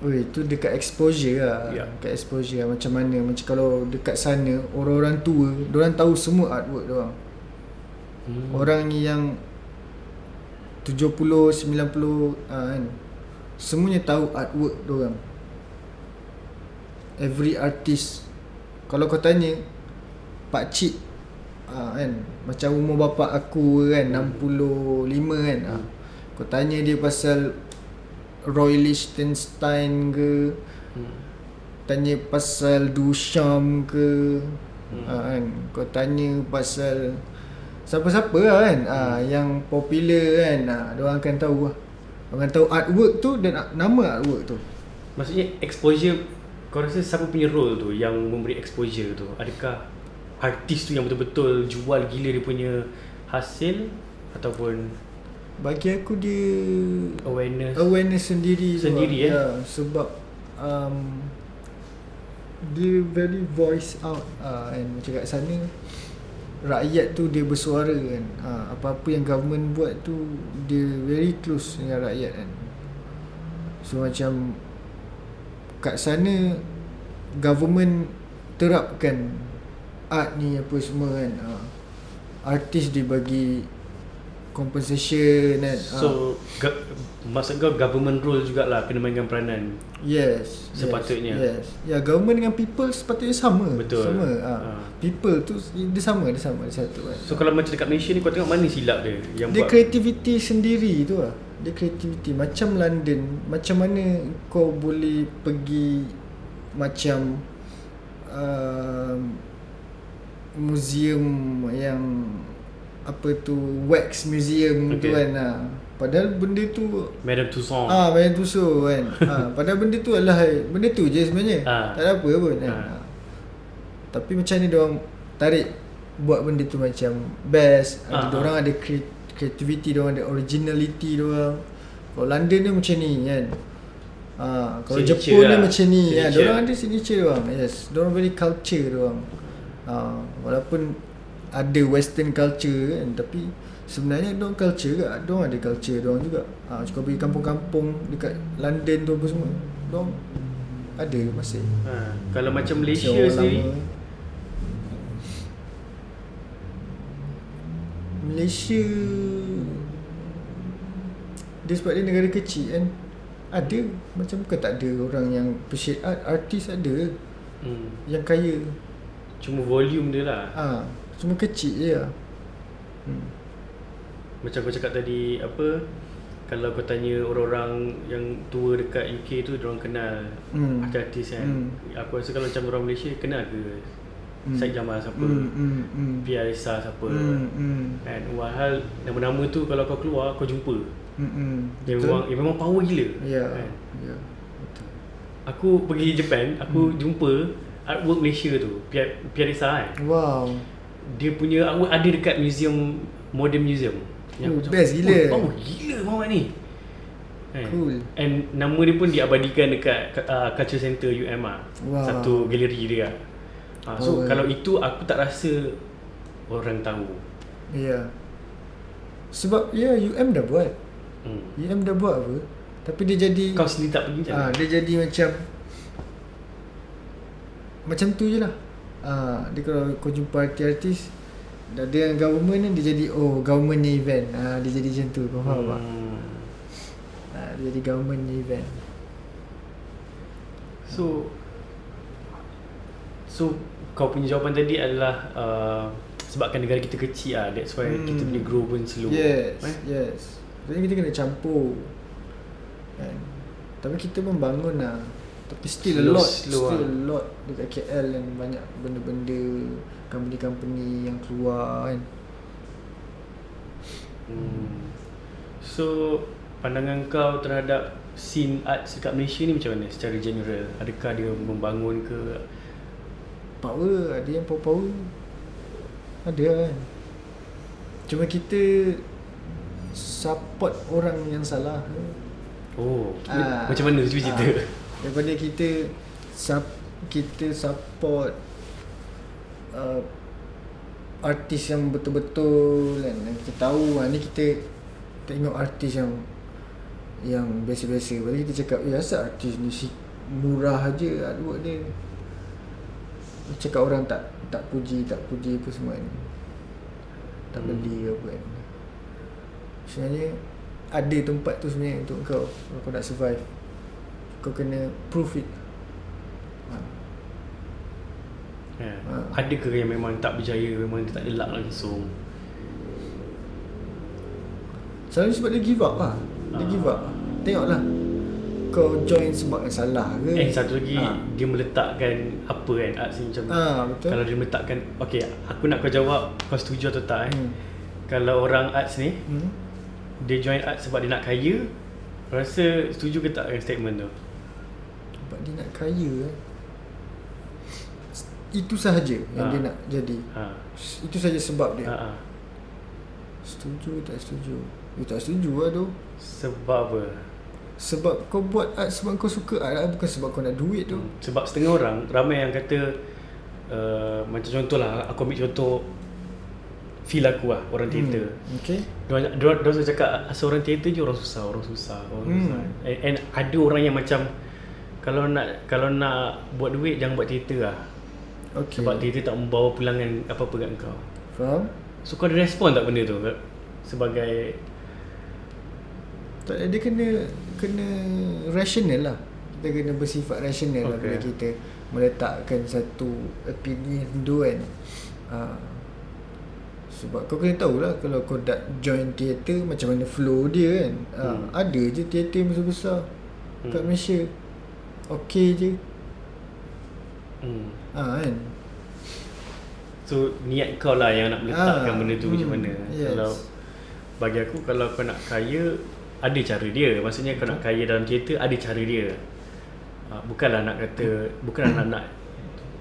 Oi, tu dekat exposure lah. Ya. Dekat exposure lah. Macam mana? Macam kalau dekat sana orang-orang tua, orang tahu semua artwork dia orang. hmm. Orang yang 70, 90 ah, kan. Semuanya tahu artwork dia orang. Every artist kalau kau tanya pak cik ah, kan macam umur bapa aku kan 65 kan ah. Kau tanya dia pasal Roy Lichtenstein ke Hmm. Tanya pasal Duchamp ke Hmm. hmm. ha, kan Kau tanya pasal Siapa-siapa lah kan hmm. ha, Yang popular kan ha, Diorang akan tahu lah akan tahu artwork tu Dan nama artwork tu Maksudnya exposure Kau rasa siapa punya role tu Yang memberi exposure tu Adakah Artis tu yang betul-betul Jual gila dia punya Hasil Ataupun Bagi aku dia Awareness Awareness sendiri tu Sendiri, lah. eh? ya, Sebab um, Dia very voice out uh, And macam kat sana Rakyat tu dia bersuara kan uh, Apa-apa yang government buat tu Dia very close dengan rakyat kan So macam Kat sana Government terapkan Art ni apa semua kan uh, Artis dia bagi Compensation kan ah. So go- Maksud kau government role jugalah Kena mainkan peranan Yes Sepatutnya. Yes, yes. Ya government dengan people sepatutnya sama Betul. Sama ha. Ha. People tu Dia sama Dia sama Dia satu kan So kalau macam dekat Malaysia ni Kau tengok mana silap dia Yang Dia buat kreativiti sendiri tu lah Dia kreativiti Macam London Macam mana kau boleh pergi Macam um, Museum yang Apa tu Wax museum Okay. tu kan ha. Padahal benda tu Madame Tussauds Ah, banyak tusuk kan. [laughs] ah, padahal benda tu adalah benda tu je sebenarnya. Ah. Tak ada apa pun kan. Ah. Ah. Tapi macam ni dia orang tarik buat benda tu macam best. Ah, Ada orang ada cre- creativity, dia orang ada originality dia orang. Kalau London ni macam ni kan. Ah, kalau Signature Jepun ni lah. macam ni kan. Signature. Dia orang ada signature dia orang. Yes, dia orang very culture dia orang. Ah, walaupun ada western culture kan tapi sebenarnya dia orang culture ke dia orang ada culture dia orang juga ha, macam kau pergi kampung-kampung dekat London tu apa semua dia orang ada masih ha. Kalau macam Malaysia sendiri Malaysia dia sebab dia negara kecil kan ada macam bukan tak ada orang yang appreciate art artis ada hmm. yang kaya Cuma volume dia lah ah ha, cuma kecil je lah. hmm. Macam kau cakap tadi Apa Kalau kau tanya orang-orang Yang tua dekat UK tu Diorang kenal Hmm. Artis kan Hmm. Aku rasa kalau macam orang Malaysia Kenal ke Hmm. Syed Jamal siapa Hmm, hmm, hmm. Pia Risa siapa Hmm, hmm. Kan Walhal Nama-nama tu Kalau kau keluar Kau jumpa Hmm, hmm. Dia memang, dia memang power gila Ya. kan? Ya. Betul. Aku pergi Japan Aku jumpa Artwork Malaysia tu Pia, Pia Risa kan Wow. Dia punya artwork ada dekat museum Modern Museum Oh, aku macam, best gila. Oh, power gila Muhammad ni Kan? Cool. And nama dia pun diabadikan dekat uh, Culture Center UM lah Wow. Satu galeri dia uh, So Power. kalau itu aku tak rasa Orang tahu Ya. Sebab ya UM dah buat. hmm. UM dah buat apa? Tapi dia jadi Kau sendiri tak pergi ah mana? dia jadi macam macam tu je lah. Ah dia kalau kau jumpa artis-artis Dah dia yang government ni dia jadi oh governmentnya event. Ah dia jadi macam tu. Kau faham tak? Hmm. Ah dia jadi governmentnya event. So So kau punya jawapan tadi adalah uh, sebabkan negara kita kecil ah that's why Hmm. kita punya grow pun slow. Yes, Eh? yes. Jadi kita kena campur. Kan? Tapi kita pun bangun lah. Tapi still a Slow- lot, slow still lah. a lot dekat KL yang banyak benda-benda company-company yang keluar kan. Hmm. So pandangan kau terhadap scene arts dekat Malaysia ni macam mana secara general? Adakah dia membangun ke? Power, ada yang power-power. Ada kan. Cuma kita support orang yang salah. Oh, Ah, macam mana cuba cerita? ah. Daripada kita sup, kita support uh, artis yang betul-betul kan yang kita tahu ha, ni kita tengok artis yang yang biasa-biasa Lepas kita cakap eh asal artis ni si murah aja artwork dia cakap orang tak tak puji tak puji apa semua kan tak Hmm. beli ke apa kan sebenarnya ada tempat tu sebenarnya untuk kau kalau kau nak survive kau kena prove it ha. Ya. Ah. Adakah yang memang tak berjaya memang dia tak ada luck langsung? Selalu sebab dia give up lah Dia Ah. give up Tengoklah Kau join sebab yang salah ke Eh satu lagi ha. dia meletakkan apa kan arts ni macam Ah, betul. Kalau dia meletakkan Okay aku nak kau jawab kau setuju atau tak eh Hmm. Kalau orang arts ni hmm? dia join arts sebab dia nak kaya rasa setuju ke tak dengan statement tu? Sebab dia nak kaya eh. Itu sahaja yang Ah. dia nak jadi Ha. Itu saja sebab dia Ha. ha. Setuju tak setuju You tak setuju lah tu Sebab apa? Sebab kau buat art sebab kau suka art lah Bukan sebab kau nak duit tu Hmm. Sebab setengah orang ramai yang kata uh, macam contoh lah aku ambil contoh feel aku lah orang teater. hmm. Okay diorang, diorang selalu cakap asal orang teater je orang susah, orang susah, orang Hmm. susah. And, and ada orang yang macam kalau nak kalau nak buat duit jangan buat teater lah. Okay Sebab teater tak membawa pulangan apa-apa kat kau. Faham? So kau ada respon tak benda tu sebagai Tak ada, dia kena kena rational lah. Kita kena bersifat rational okay. lah bila kita meletakkan satu opinion tu kan. Ha. Sebab kau kena tahulah kalau kau dah join teater macam mana flow dia kan. Ha. Hmm. Ada je teater besar-besar hmm. kat. Malaysia. Okey je. hmm. Ha kan. So niat kau lah yang nak meletakkan Ah, benda tu macam hmm, mana. yes. Kalau bagi aku kalau kau nak kaya ada cara dia. Maksudnya kau nak kaya dalam teater ada cara dia. Uh, bukanlah nak kata bukanlah nak nak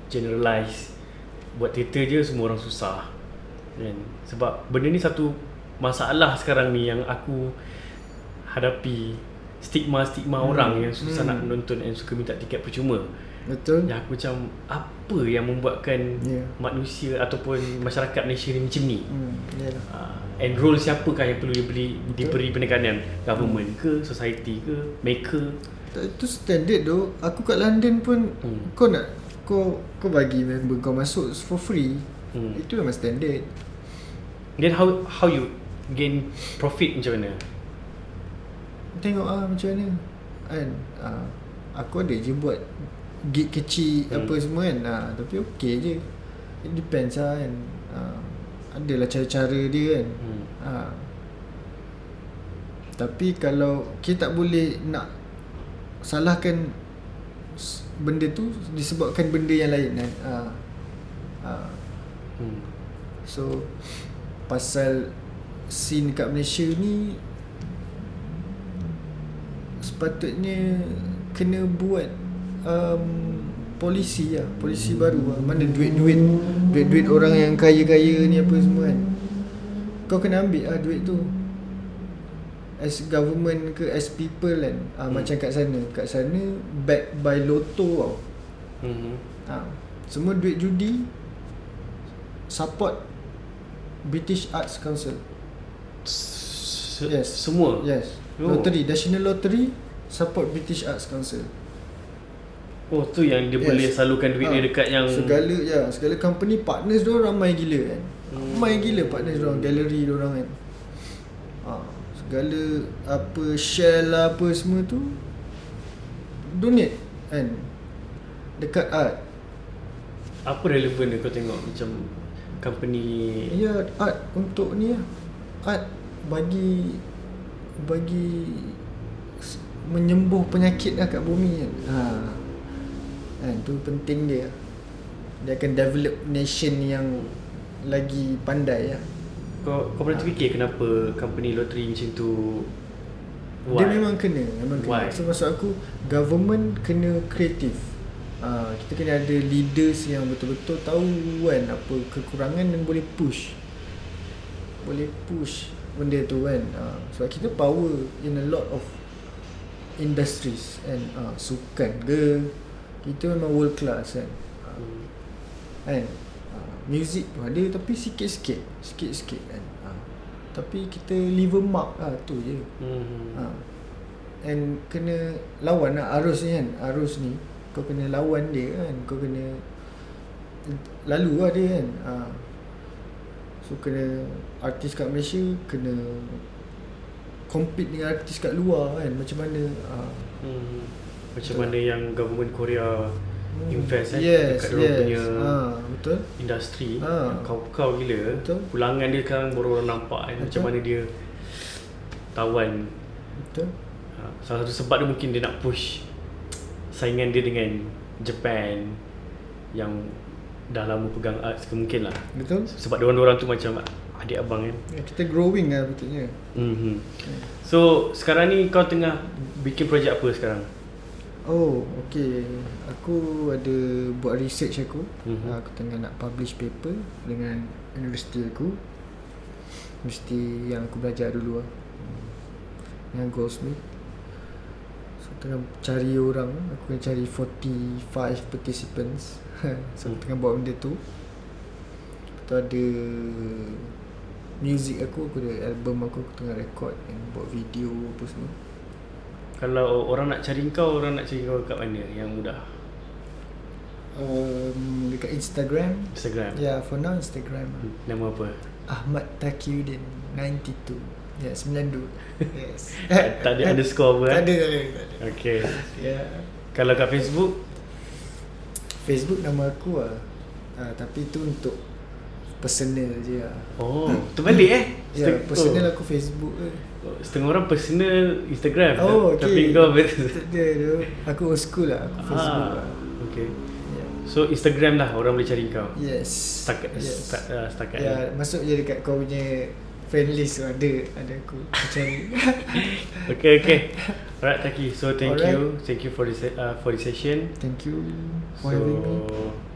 generalize buat teater je semua orang susah. Kan? Sebab benda ni satu masalah sekarang ni yang aku hadapi stigma-stigma Hmm, orang yang susah hmm. nak menonton dan suka minta tiket percuma. Betul? Yang aku macam apa yang membuatkan Ya. manusia ataupun masyarakat Malaysia ni macam ni? Hmm, yalah. Uh, and role siapakah yang perlu diberi diberi penekanan? Government ke, society ke, maker? Itu standard tu Aku kat London pun Hmm. Kau nak Kau kau bagi member kau masuk for free Hmm. Itu memang standard Then how how you gain profit macam mana? Tengok ah macam mana Kan ah, Aku ada je buat Gig kecil Hmm. Apa semua kan ah, Tapi okay je It depends lah kan Adalah cara-cara dia kan Hmm. ah. Tapi kalau Kita tak boleh nak Salahkan Benda tu Disebabkan benda yang lain kan ah. Ah. Hmm. So Pasal Scene kat Malaysia ni Sepatutnya Kena buat um, Polisi lah Polisi baru lah Mana duit-duit Duit-duit orang yang kaya-kaya ni apa semua kan Kau kena ambil lah duit tu As government ke As people kan ah, Hmm. Macam kat sana Kat sana Backed by Lotto tau Hmm. ha. Semua duit judi Support British Arts Council Se- Yes. Semua. Yes Oh. Lottery National Lottery Support British Arts Council Oh tu yang dia Yes. boleh salurkan duit dia Ah, dekat yang Segala ya Segala company partners dia ramai gila kan. Hmm. ramai gila partner orang galeri orang kan. Ha, segala apa share lah apa semua tu donate kan. Dekat art. Apa relevan dia kau tengok macam company? Ya art untuk ni lah. Art bagi bagi menyembuh penyakit lah kat bumi kan. Ha. Kan tu penting dia. Dia akan develop nation yang lagi pandai lah kau kau pernah terfikir kenapa company loteri macam tu Dia memang kena Memang kena. Why? So maksud aku Government kena kreatif uh, Kita kena ada leaders yang betul-betul tahu kan Apa kekurangan dan boleh push. Boleh push benda tu kan. Uh, Sebab kita power in a lot of industries And uh, sukan ke Kita memang world class kan uh, Hmm. kan uh, Music tu ada tapi sikit-sikit Sikit-sikit kan uh, Tapi kita leave a mark lah tu je Hmm. ha. And kena lawan lah arus ni kan Arus ni Kau kena lawan dia kan Kau kena Lalu lah dia kan ha. So kena Artis kat Malaysia Kena Compete dengan artis kat luar kan Macam mana ha. Hmm. Macam Betul. mana yang government Korea invest kan Yes dekat yes. punya ha, Betul. industri. Ah. kau-kau gila. Betul. pulangan dia sekarang baru orang nampak kan macam mana dia tawan. Betul. Ha, salah satu sebab dia mungkin dia nak push saingan dia dengan Japan yang dah lama pegang arts ke mungkin lah. Betul. Sebab diorang-diorang tu macam adik abang kan ya, Kita growing lah betulnya mm-hmm. so sekarang ni kau tengah bikin projek apa sekarang Oh, okay. Aku ada buat research aku. Mhm. Mm-hmm. Aku tengah nak publish paper dengan universiti aku. Universiti yang aku belajar dulu lah. Hmm. Dengan Goldsmith. So, tengah cari orang. Aku tengah cari 45 participants. [laughs] so, aku tengah buat benda tu. Lepas tu ada music aku, aku ada album aku, aku tengah record and buat video apa semua. Kalau orang nak cari kau orang nak cari kau kat mana? Yang mudah? Um, dekat Instagram. Instagram? Ya, yeah, for now Instagram. Lah. nama apa? Ahmad Takiuddin 92 Ya, yeah, 92 Yes. [laughs] Tak ada underscore apa Tak eh? ada, tak ada, tak ada. Okay. Ya. Yeah. Kalau kat Facebook? Facebook nama aku lah. Uh, Tapi tu untuk Personal je lah Oh Terbalik eh? Ya, yeah, personal oh. aku Facebook je. Setengah orang personal Instagram. Oh, okay Tapi kau ada tu Aku old school lah Aku Facebook lah. Okay yeah. So Instagram lah orang boleh cari kau? Yes. Setakat yes. sta- uh, Setakat Ya, ni. masuk je dekat kau punya Friend list tu ada Ada aku cari. [laughs] Okay okay Alright Taki So thank Alright. you. Thank you for this uh, For this session. Thank you. So For having me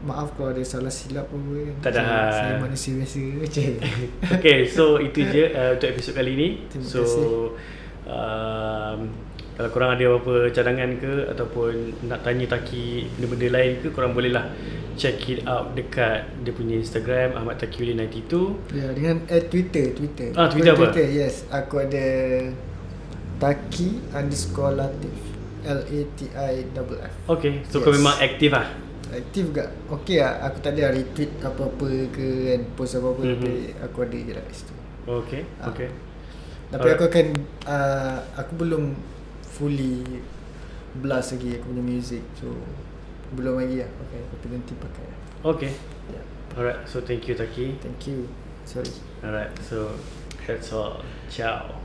Maaf kalau ada salah silap apa kan Tak ada. Saya, saya manusia biasa Macam [laughs] Okay so itu je uh, Untuk episod kali ni Terima So kasih. um, Kalau korang ada apa-apa cadangan ke Ataupun nak tanya Taki Benda-benda lain ke Korang boleh lah Check it out dekat Dia punya Instagram Ahmad Takiuddin 92 Ya dengan eh, Twitter Twitter Ah, Twitter apa? Twitter yes Aku ada Taki underscore Latif L-A-T-I-F-F Okay So Yes. kau memang aktif lah Aktif gak? Okay lah Aku tak ada retweet apa-apa ke kan Post apa-apa Mhm. Tapi aku ada je lah kat situ. Okay Ah. Okay Tapi Alright. aku akan uh, Aku belum Fully Blast lagi aku punya music So Belum lagi lah. Okay Tapi nanti pakai lah. Okay yeah. Alright So thank you Taki. Thank you. Sorry. Alright So That's all. Ciao